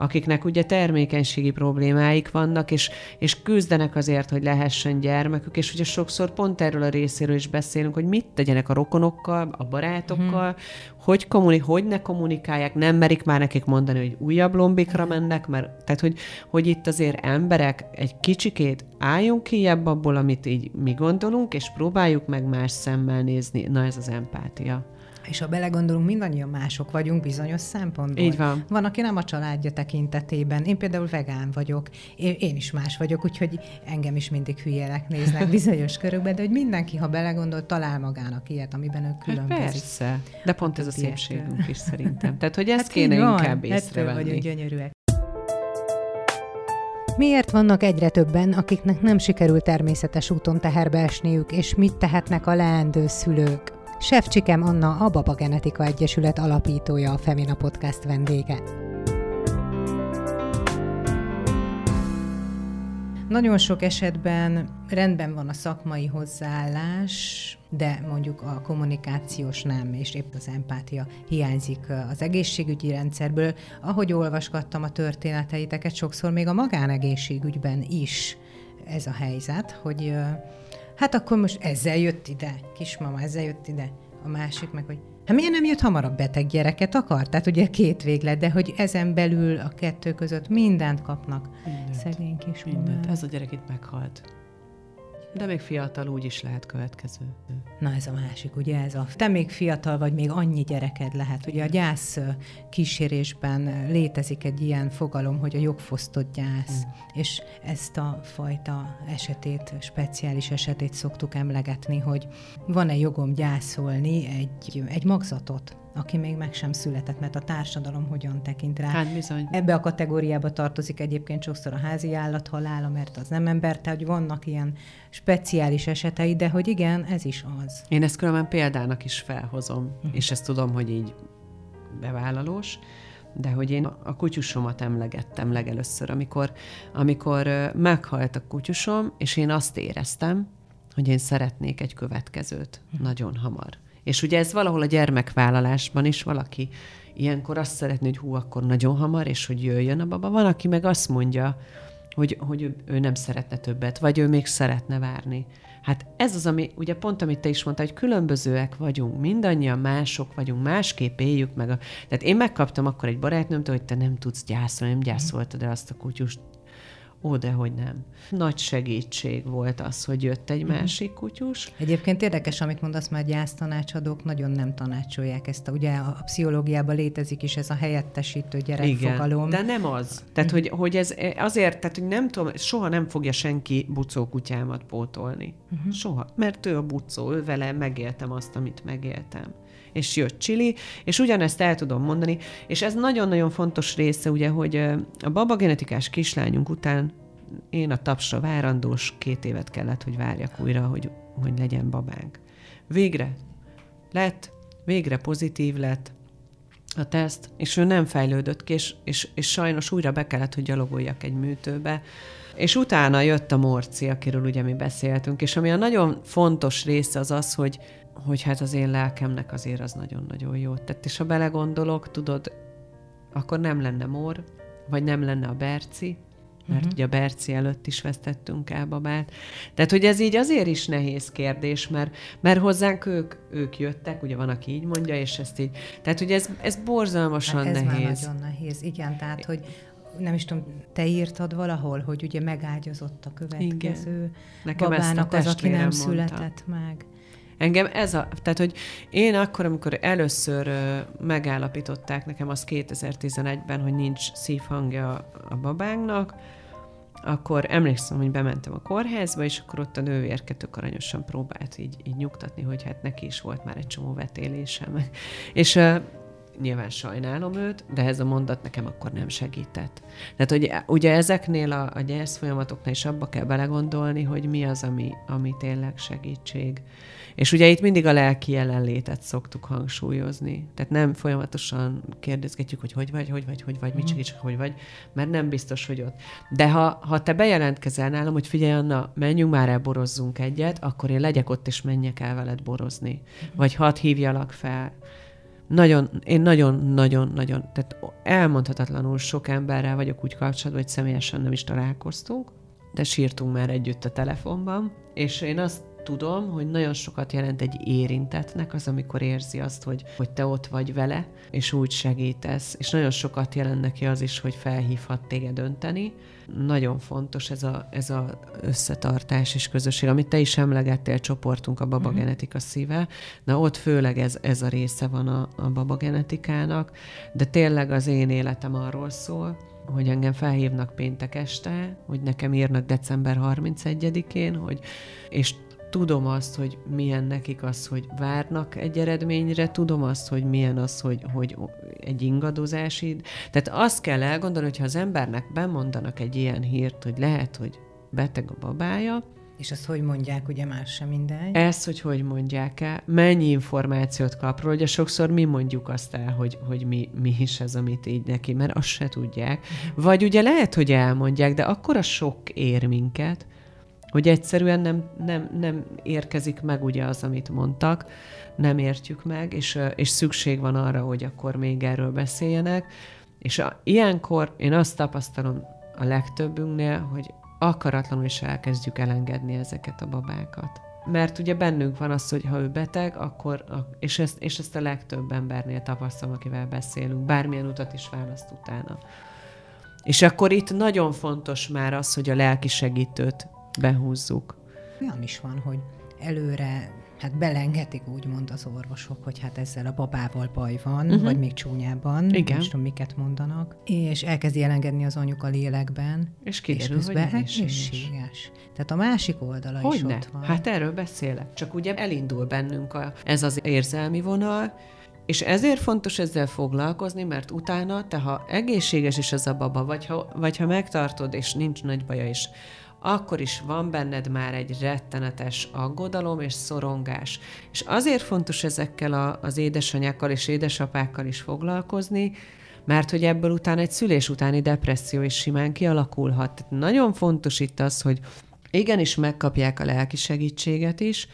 akiknek ugye termékenységi problémáik vannak, és, és küzdenek azért, hogy lehessen gyermekük, és ugye sokszor pont erről a részéről is beszélünk, hogy mit tegyenek a rokonokkal, a barátokkal, uh-huh. hogy, kommuni- hogy ne kommunikálják, nem merik már nekik mondani, hogy újabb lombikra mennek, mert tehát, hogy, hogy itt azért emberek egy kicsikét álljunk ki abból, amit így mi gondolunk, és próbáljuk meg más szemmel nézni. Na ez az empátia. És ha belegondolunk, mindannyian mások vagyunk bizonyos szempontból. Így van. Van, aki nem a családja tekintetében. Én például vegán vagyok, én, én is más vagyok, úgyhogy engem is mindig hülyének néznek bizonyos körökben, de hogy mindenki, ha belegondol, talál magának ilyet, amiben ők különbözik. Hát persze, de pont ez a szépségünk is szerintem. Tehát, hogy ezt hát kéne van, inkább észrevenni. vagyunk gyönyörűek. Miért vannak egyre többen, akiknek nem sikerül természetes úton teherbe esniük, és mit tehetnek a leendő szülők? Sefcsikem Anna, a Baba Genetika Egyesület alapítója, a Femina Podcast vendége. Nagyon sok esetben rendben van a szakmai hozzáállás, de mondjuk a kommunikációs nem, és épp az empátia hiányzik az egészségügyi rendszerből. Ahogy olvasgattam a történeteiteket, sokszor még a magánegészségügyben is ez a helyzet, hogy hát akkor most ezzel jött ide, kismama, ezzel jött ide. A másik meg, hogy hát miért nem jött hamarabb beteg gyereket akar? Tehát ugye két véglet, de hogy ezen belül a kettő között mindent kapnak. Mindent. Szegény kismama. Mindent. Ez a gyerek itt meghalt. De még fiatal úgy is lehet következő. Na ez a másik, ugye ez a... Te még fiatal vagy, még annyi gyereked lehet. Ugye a gyász kísérésben létezik egy ilyen fogalom, hogy a jogfosztott gyász, mm. és ezt a fajta esetét, speciális esetét szoktuk emlegetni, hogy van-e jogom gyászolni egy, egy magzatot, aki még meg sem született, mert a társadalom hogyan tekint rá. Hát bizony. Ebbe a kategóriába tartozik egyébként sokszor a házi állat halála, mert az nem ember, tehát hogy vannak ilyen speciális esetei, de hogy igen, ez is az. Én ezt különben példának is felhozom, uh-huh. és ezt tudom, hogy így bevállalós, de hogy én a kutyusomat emlegettem legelőször, amikor, amikor meghalt a kutyusom, és én azt éreztem, hogy én szeretnék egy következőt uh-huh. nagyon hamar. És ugye ez valahol a gyermekvállalásban is valaki ilyenkor azt szeretné, hogy hú, akkor nagyon hamar, és hogy jöjjön a baba. Van, aki meg azt mondja, hogy, hogy ő, nem szeretne többet, vagy ő még szeretne várni. Hát ez az, ami, ugye pont amit te is mondtál, hogy különbözőek vagyunk, mindannyian mások vagyunk, másképp éljük meg. A, tehát én megkaptam akkor egy barátnőmtől, hogy te nem tudsz gyászolni, nem gyászoltad el azt a kutyust, Ó, de hogy nem. Nagy segítség volt az, hogy jött egy mm. másik kutyus. Egyébként érdekes, amit mondasz, mert gyásztanácsadók nagyon nem tanácsolják ezt. A, ugye a pszichológiában létezik is ez a helyettesítő gyerekfogalom. Igen, de nem az. Tehát, hogy, hogy ez azért, tehát, hogy nem tudom, soha nem fogja senki bucó kutyámat pótolni. Mm-hmm. Soha. Mert ő a bucó, ő vele megéltem azt, amit megéltem és jött Csili, és ugyanezt el tudom mondani, és ez nagyon-nagyon fontos része, ugye, hogy a babagenetikás kislányunk után én a tapsra várandós, két évet kellett, hogy várjak újra, hogy, hogy legyen babánk. Végre lett, végre pozitív lett a teszt, és ő nem fejlődött ki, és, és, és sajnos újra be kellett, hogy gyalogoljak egy műtőbe, és utána jött a Morci, akiről ugye mi beszéltünk, és ami a nagyon fontos része az az, hogy hogy hát az én lelkemnek azért az nagyon-nagyon jó tett. És ha belegondolok, tudod, akkor nem lenne Mor, vagy nem lenne a Berci, mert uh-huh. ugye a Berci előtt is vesztettünk el babát. Tehát, hogy ez így azért is nehéz kérdés, mert, mert hozzánk ők, ők jöttek, ugye van, aki így mondja, és ezt így, tehát, hogy ez, ez borzalmasan hát ez nehéz. Ez nagyon nehéz, igen, tehát, hogy nem is tudom, te írtad valahol, hogy ugye megágyazott a következő igen. Nekem babának az, aki nem mondta. született meg. Engem ez a, tehát hogy én akkor, amikor először megállapították nekem az 2011-ben, hogy nincs szívhangja a, babánknak, akkor emlékszem, hogy bementem a kórházba, és akkor ott a nővérke tök aranyosan próbált így, így nyugtatni, hogy hát neki is volt már egy csomó vetélése. És nyilván sajnálom őt, de ez a mondat nekem akkor nem segített. Tehát, hogy ugye ezeknél a, a gyász folyamatoknál is abba kell belegondolni, hogy mi az, ami, ami tényleg segítség. És ugye itt mindig a lelki jelenlétet szoktuk hangsúlyozni. Tehát nem folyamatosan kérdezgetjük, hogy hogy vagy, hogy vagy, hogy vagy, mit mhm. segítsek, hogy vagy, mert nem biztos, hogy ott. De ha, ha te bejelentkezel nálam, hogy figyelj Anna, menjünk már el, borozzunk egyet, akkor én legyek ott, és menjek el veled borozni. Mhm. Vagy hadd hívjalak fel. Nagyon, én nagyon-nagyon-nagyon, tehát elmondhatatlanul sok emberrel vagyok úgy kapcsolatban, hogy személyesen nem is találkoztunk, de sírtunk már együtt a telefonban, és én azt tudom, hogy nagyon sokat jelent egy érintetnek az, amikor érzi azt, hogy, hogy te ott vagy vele, és úgy segítesz, és nagyon sokat jelent neki az is, hogy felhívhat téged dönteni. Nagyon fontos ez a, ez a összetartás és közösség, amit te is emlegettél, csoportunk a babagenetika mhm. szíve. Na ott főleg ez, ez a része van a, a babagenetikának, de tényleg az én életem arról szól, hogy engem felhívnak péntek este, hogy nekem írnak december 31-én, hogy, és tudom azt, hogy milyen nekik az, hogy várnak egy eredményre, tudom azt, hogy milyen az, hogy, hogy egy ingadozási. Tehát azt kell elgondolni, hogyha az embernek bemondanak egy ilyen hírt, hogy lehet, hogy beteg a babája, és azt hogy mondják, ugye más sem minden? Ezt, hogy hogy mondják el, mennyi információt kap róla, ugye sokszor mi mondjuk azt el, hogy, hogy mi, mi is ez, amit így neki, mert azt se tudják. Uh-huh. Vagy ugye lehet, hogy elmondják, de akkor a sok ér minket, hogy egyszerűen nem, nem, nem érkezik meg ugye az, amit mondtak, nem értjük meg, és, és szükség van arra, hogy akkor még erről beszéljenek. És a, ilyenkor én azt tapasztalom a legtöbbünknél, hogy akaratlanul is elkezdjük elengedni ezeket a babákat. Mert ugye bennünk van az, hogy ha ő beteg, akkor, és ezt, és ezt a legtöbb embernél tapasztalom, akivel beszélünk, bármilyen utat is választ utána. És akkor itt nagyon fontos már az, hogy a lelki segítőt behúzzuk. olyan is van, hogy előre hát belengetik úgymond az orvosok, hogy hát ezzel a babával baj van, uh-huh. vagy még csúnyában, Igen. nem tudom, miket mondanak, és elkezdi elengedni az anyuka lélekben, és kiderül, és közben hogy egészséges. Tehát a másik oldala hogy is ne? ott van. Hát erről beszélek. Csak ugye elindul bennünk a, ez az érzelmi vonal, és ezért fontos ezzel foglalkozni, mert utána, te ha egészséges is az a baba, vagy ha, vagy ha megtartod, és nincs nagy baja is, akkor is van benned már egy rettenetes aggodalom és szorongás. És azért fontos ezekkel a, az édesanyákkal és édesapákkal is foglalkozni, mert hogy ebből utána egy szülés utáni depresszió is simán kialakulhat. Tehát nagyon fontos itt az, hogy igenis megkapják a lelki segítséget is,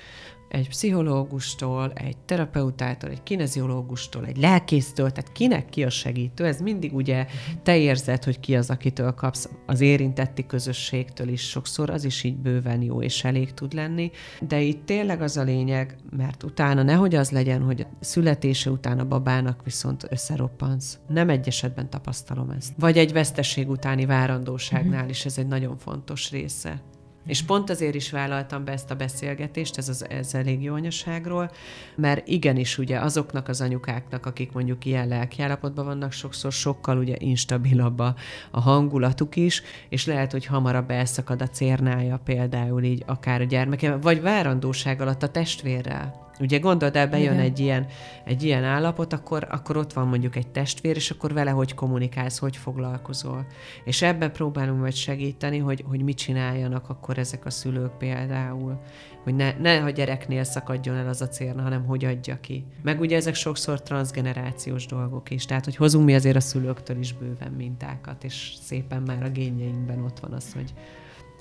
egy pszichológustól, egy terapeutától, egy kineziológustól, egy lelkésztől, tehát kinek ki a segítő, ez mindig ugye te érzed, hogy ki az, akitől kapsz, az érintetti közösségtől is sokszor, az is így bőven jó és elég tud lenni, de itt tényleg az a lényeg, mert utána nehogy az legyen, hogy születése után a babának viszont összeroppansz. Nem egy esetben tapasztalom ezt. Vagy egy veszteség utáni várandóságnál is ez egy nagyon fontos része. És pont azért is vállaltam be ezt a beszélgetést, ez, az, ez elég jó anyaságról, mert igenis ugye azoknak az anyukáknak, akik mondjuk ilyen lelkiállapotban vannak, sokszor sokkal ugye instabilabb a, a hangulatuk is, és lehet, hogy hamarabb elszakad a cérnája például így akár a gyermeke, vagy várandóság alatt a testvérrel. Ugye gondold el, bejön egy ilyen, egy ilyen állapot, akkor, akkor ott van mondjuk egy testvér, és akkor vele hogy kommunikálsz, hogy foglalkozol. És ebben próbálunk majd segíteni, hogy, hogy mit csináljanak akkor ezek a szülők például. Hogy ne, ne a gyereknél szakadjon el az a célna, hanem hogy adja ki. Meg ugye ezek sokszor transgenerációs dolgok is, tehát hogy hozunk mi azért a szülőktől is bőven mintákat, és szépen már a génjeinkben ott van az, hogy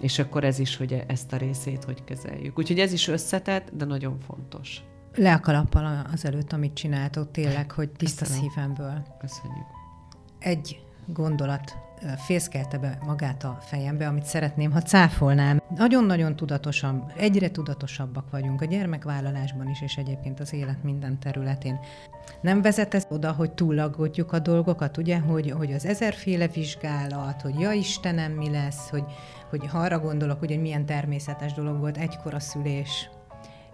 és akkor ez is, hogy ezt a részét hogy kezeljük. Úgyhogy ez is összetett, de nagyon fontos. Le a kalappal azelőtt, amit csináltok, tényleg, hogy tiszta Köszönöm. szívemből. Köszönjük. Egy gondolat fészkelte be magát a fejembe, amit szeretném, ha cáfolnám. Nagyon-nagyon tudatosan, egyre tudatosabbak vagyunk a gyermekvállalásban is, és egyébként az élet minden területén. Nem vezet ez oda, hogy túllaggodjuk a dolgokat, ugye, hogy, hogy az ezerféle vizsgálat, hogy ja Istenem, mi lesz, hogy, hogy ha arra gondolok, hogy milyen természetes dolog volt egykor a szülés,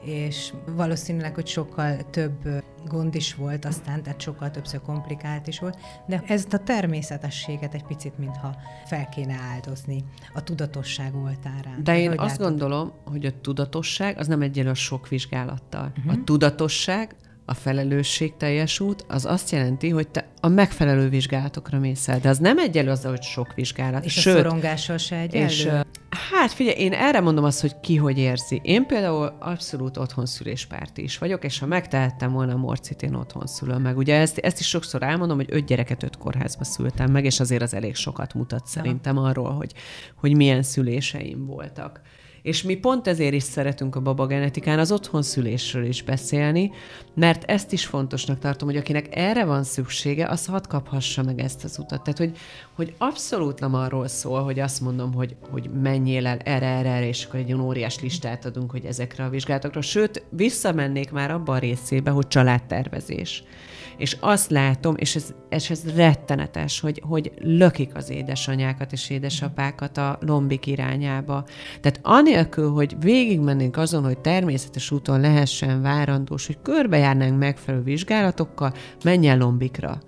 és valószínűleg, hogy sokkal több gond is volt aztán, tehát sokkal többször komplikált is volt, de ezt a természetességet egy picit, mintha fel kéne áldozni a tudatosság oltárán. De én hogy azt látod? gondolom, hogy a tudatosság az nem egyenlő a sok vizsgálattal. Uh-huh. A tudatosság a felelősség teljes út, az azt jelenti, hogy te a megfelelő vizsgálatokra mész el. De az nem egyelő azzal, hogy sok vizsgálat. És Sőt, a szorongással se egyenlő? És, hát figyelj, én erre mondom azt, hogy ki hogy érzi. Én például abszolút otthon szüléspárti is vagyok, és ha megtehettem volna a morcit, én otthon szülöm meg. Ugye ezt, ezt is sokszor elmondom, hogy öt gyereket öt kórházba szültem meg, és azért az elég sokat mutat szerintem arról, hogy, hogy milyen szüléseim voltak. És mi pont ezért is szeretünk a babagenetikán az otthon szülésről is beszélni, mert ezt is fontosnak tartom, hogy akinek erre van szüksége, az hadd kaphassa meg ezt az utat. Tehát, hogy, hogy abszolút nem arról szól, hogy azt mondom, hogy, hogy menjél el erre, erre, erre, és akkor egy óriás listát adunk, hogy ezekre a vizsgálatokra. Sőt, visszamennék már abba a részébe, hogy családtervezés és azt látom, és ez, és ez rettenetes, hogy, hogy lökik az édesanyákat és édesapákat a lombik irányába. Tehát anélkül, hogy végigmennénk azon, hogy természetes úton lehessen várandós, hogy körbejárnánk megfelelő vizsgálatokkal, menjen lombikra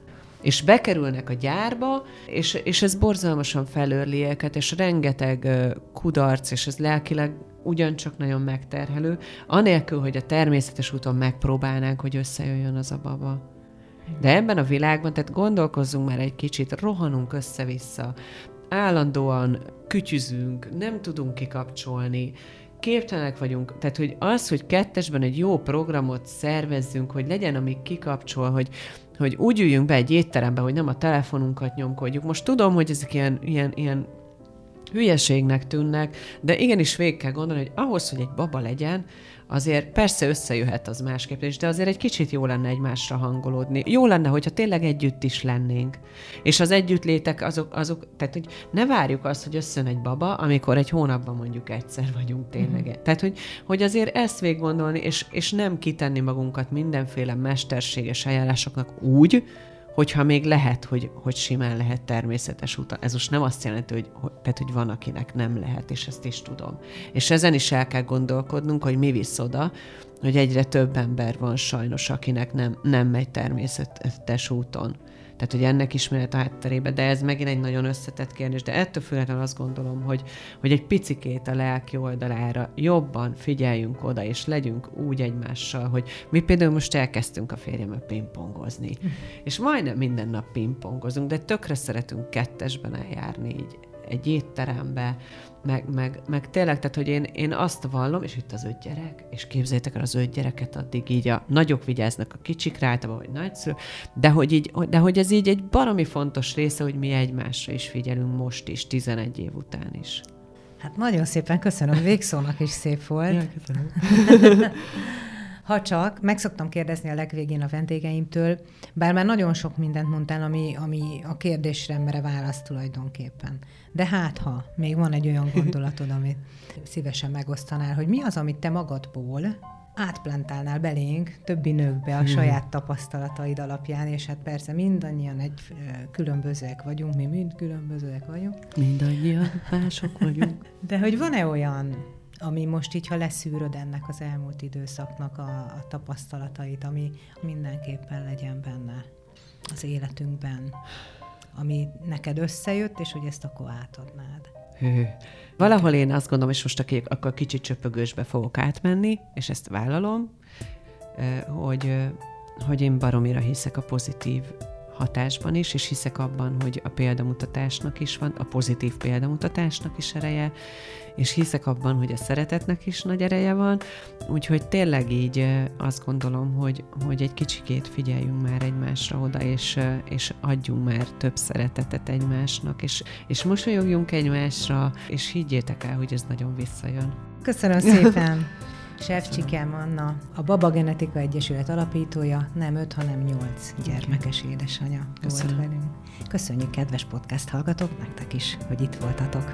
és bekerülnek a gyárba, és, és ez borzalmasan felőrli őket, és rengeteg kudarc, és ez lelkileg ugyancsak nagyon megterhelő, anélkül, hogy a természetes úton megpróbálnánk, hogy összejöjjön az a baba. De ebben a világban, tehát gondolkozzunk már egy kicsit, rohanunk össze-vissza, állandóan kütyüzünk, nem tudunk kikapcsolni, képtelenek vagyunk, tehát hogy az, hogy kettesben egy jó programot szervezzünk, hogy legyen, ami kikapcsol, hogy, hogy úgy üljünk be egy étterembe, hogy nem a telefonunkat nyomkodjuk. Most tudom, hogy ezek ilyen, ilyen, ilyen hülyeségnek tűnnek, de igenis végig kell gondolni, hogy ahhoz, hogy egy baba legyen, azért persze összejöhet az másképp is, de azért egy kicsit jó lenne egymásra hangolódni. Jó lenne, hogyha tényleg együtt is lennénk. És az együttlétek azok, azok tehát hogy ne várjuk azt, hogy összön egy baba, amikor egy hónapban mondjuk egyszer vagyunk tényleg. Mm. Tehát, hogy, hogy azért ezt végig gondolni, és, és nem kitenni magunkat mindenféle mesterséges eljárásoknak úgy, hogyha még lehet, hogy, hogy simán lehet természetes úton. Ez most nem azt jelenti, hogy, hogy, tehát, hogy van, akinek nem lehet, és ezt is tudom. És ezen is el kell gondolkodnunk, hogy mi visz oda, hogy egyre több ember van sajnos, akinek nem, nem megy természetes úton. Tehát, hogy ennek ismeret a hátterébe, de ez megint egy nagyon összetett kérdés, de ettől függetlenül azt gondolom, hogy, hogy egy picikét a lelki oldalára jobban figyeljünk oda, és legyünk úgy egymással, hogy mi például most elkezdtünk a férjemmel pingpongozni, és majdnem minden nap pingpongozunk, de tökre szeretünk kettesben eljárni így egy étterembe, meg, meg, meg tényleg, tehát, hogy én, én azt vallom, és itt az öt gyerek, és képzeljétek el az öt gyereket, addig így a nagyok vigyáznak a kicsikre, általában, vagy nagyszülő, de hogy, így, de hogy ez így egy baromi fontos része, hogy mi egymásra is figyelünk most is, 11 év után is. Hát nagyon szépen köszönöm, végszónak is szép volt. Ja, köszönöm. Ha csak, meg szoktam kérdezni a legvégén a vendégeimtől, bár már nagyon sok mindent mondtál, ami, ami a kérdésre mere választ tulajdonképpen. De hát ha még van egy olyan gondolatod, amit szívesen megosztanál, hogy mi az, amit te magadból átplantálnál belénk, többi nőkbe a hmm. saját tapasztalataid alapján, és hát persze mindannyian egy különbözőek vagyunk, mi mind különbözőek vagyunk. Mindannyian mások vagyunk. De hogy van-e olyan ami most így, ha leszűröd ennek az elmúlt időszaknak a, a tapasztalatait, ami mindenképpen legyen benne az életünkben, ami neked összejött, és hogy ezt akkor átadnád. Hű. Valahol én azt gondolom, és most aki, akkor kicsit csöpögősbe fogok átmenni, és ezt vállalom, hogy, hogy én baromira hiszek a pozitív hatásban is, és hiszek abban, hogy a példamutatásnak is van, a pozitív példamutatásnak is ereje, és hiszek abban, hogy a szeretetnek is nagy ereje van, úgyhogy tényleg így azt gondolom, hogy, hogy egy kicsikét figyeljünk már egymásra oda, és, és adjunk már több szeretetet egymásnak, és, és mosolyogjunk egymásra, és higgyétek el, hogy ez nagyon visszajön. Köszönöm szépen! Sevcsikem Anna, a Baba Genetika Egyesület alapítója, nem öt, hanem nyolc gyermekes édesanyja Köszönöm. volt velünk. Köszönjük, kedves podcast hallgatók, nektek is, hogy itt voltatok.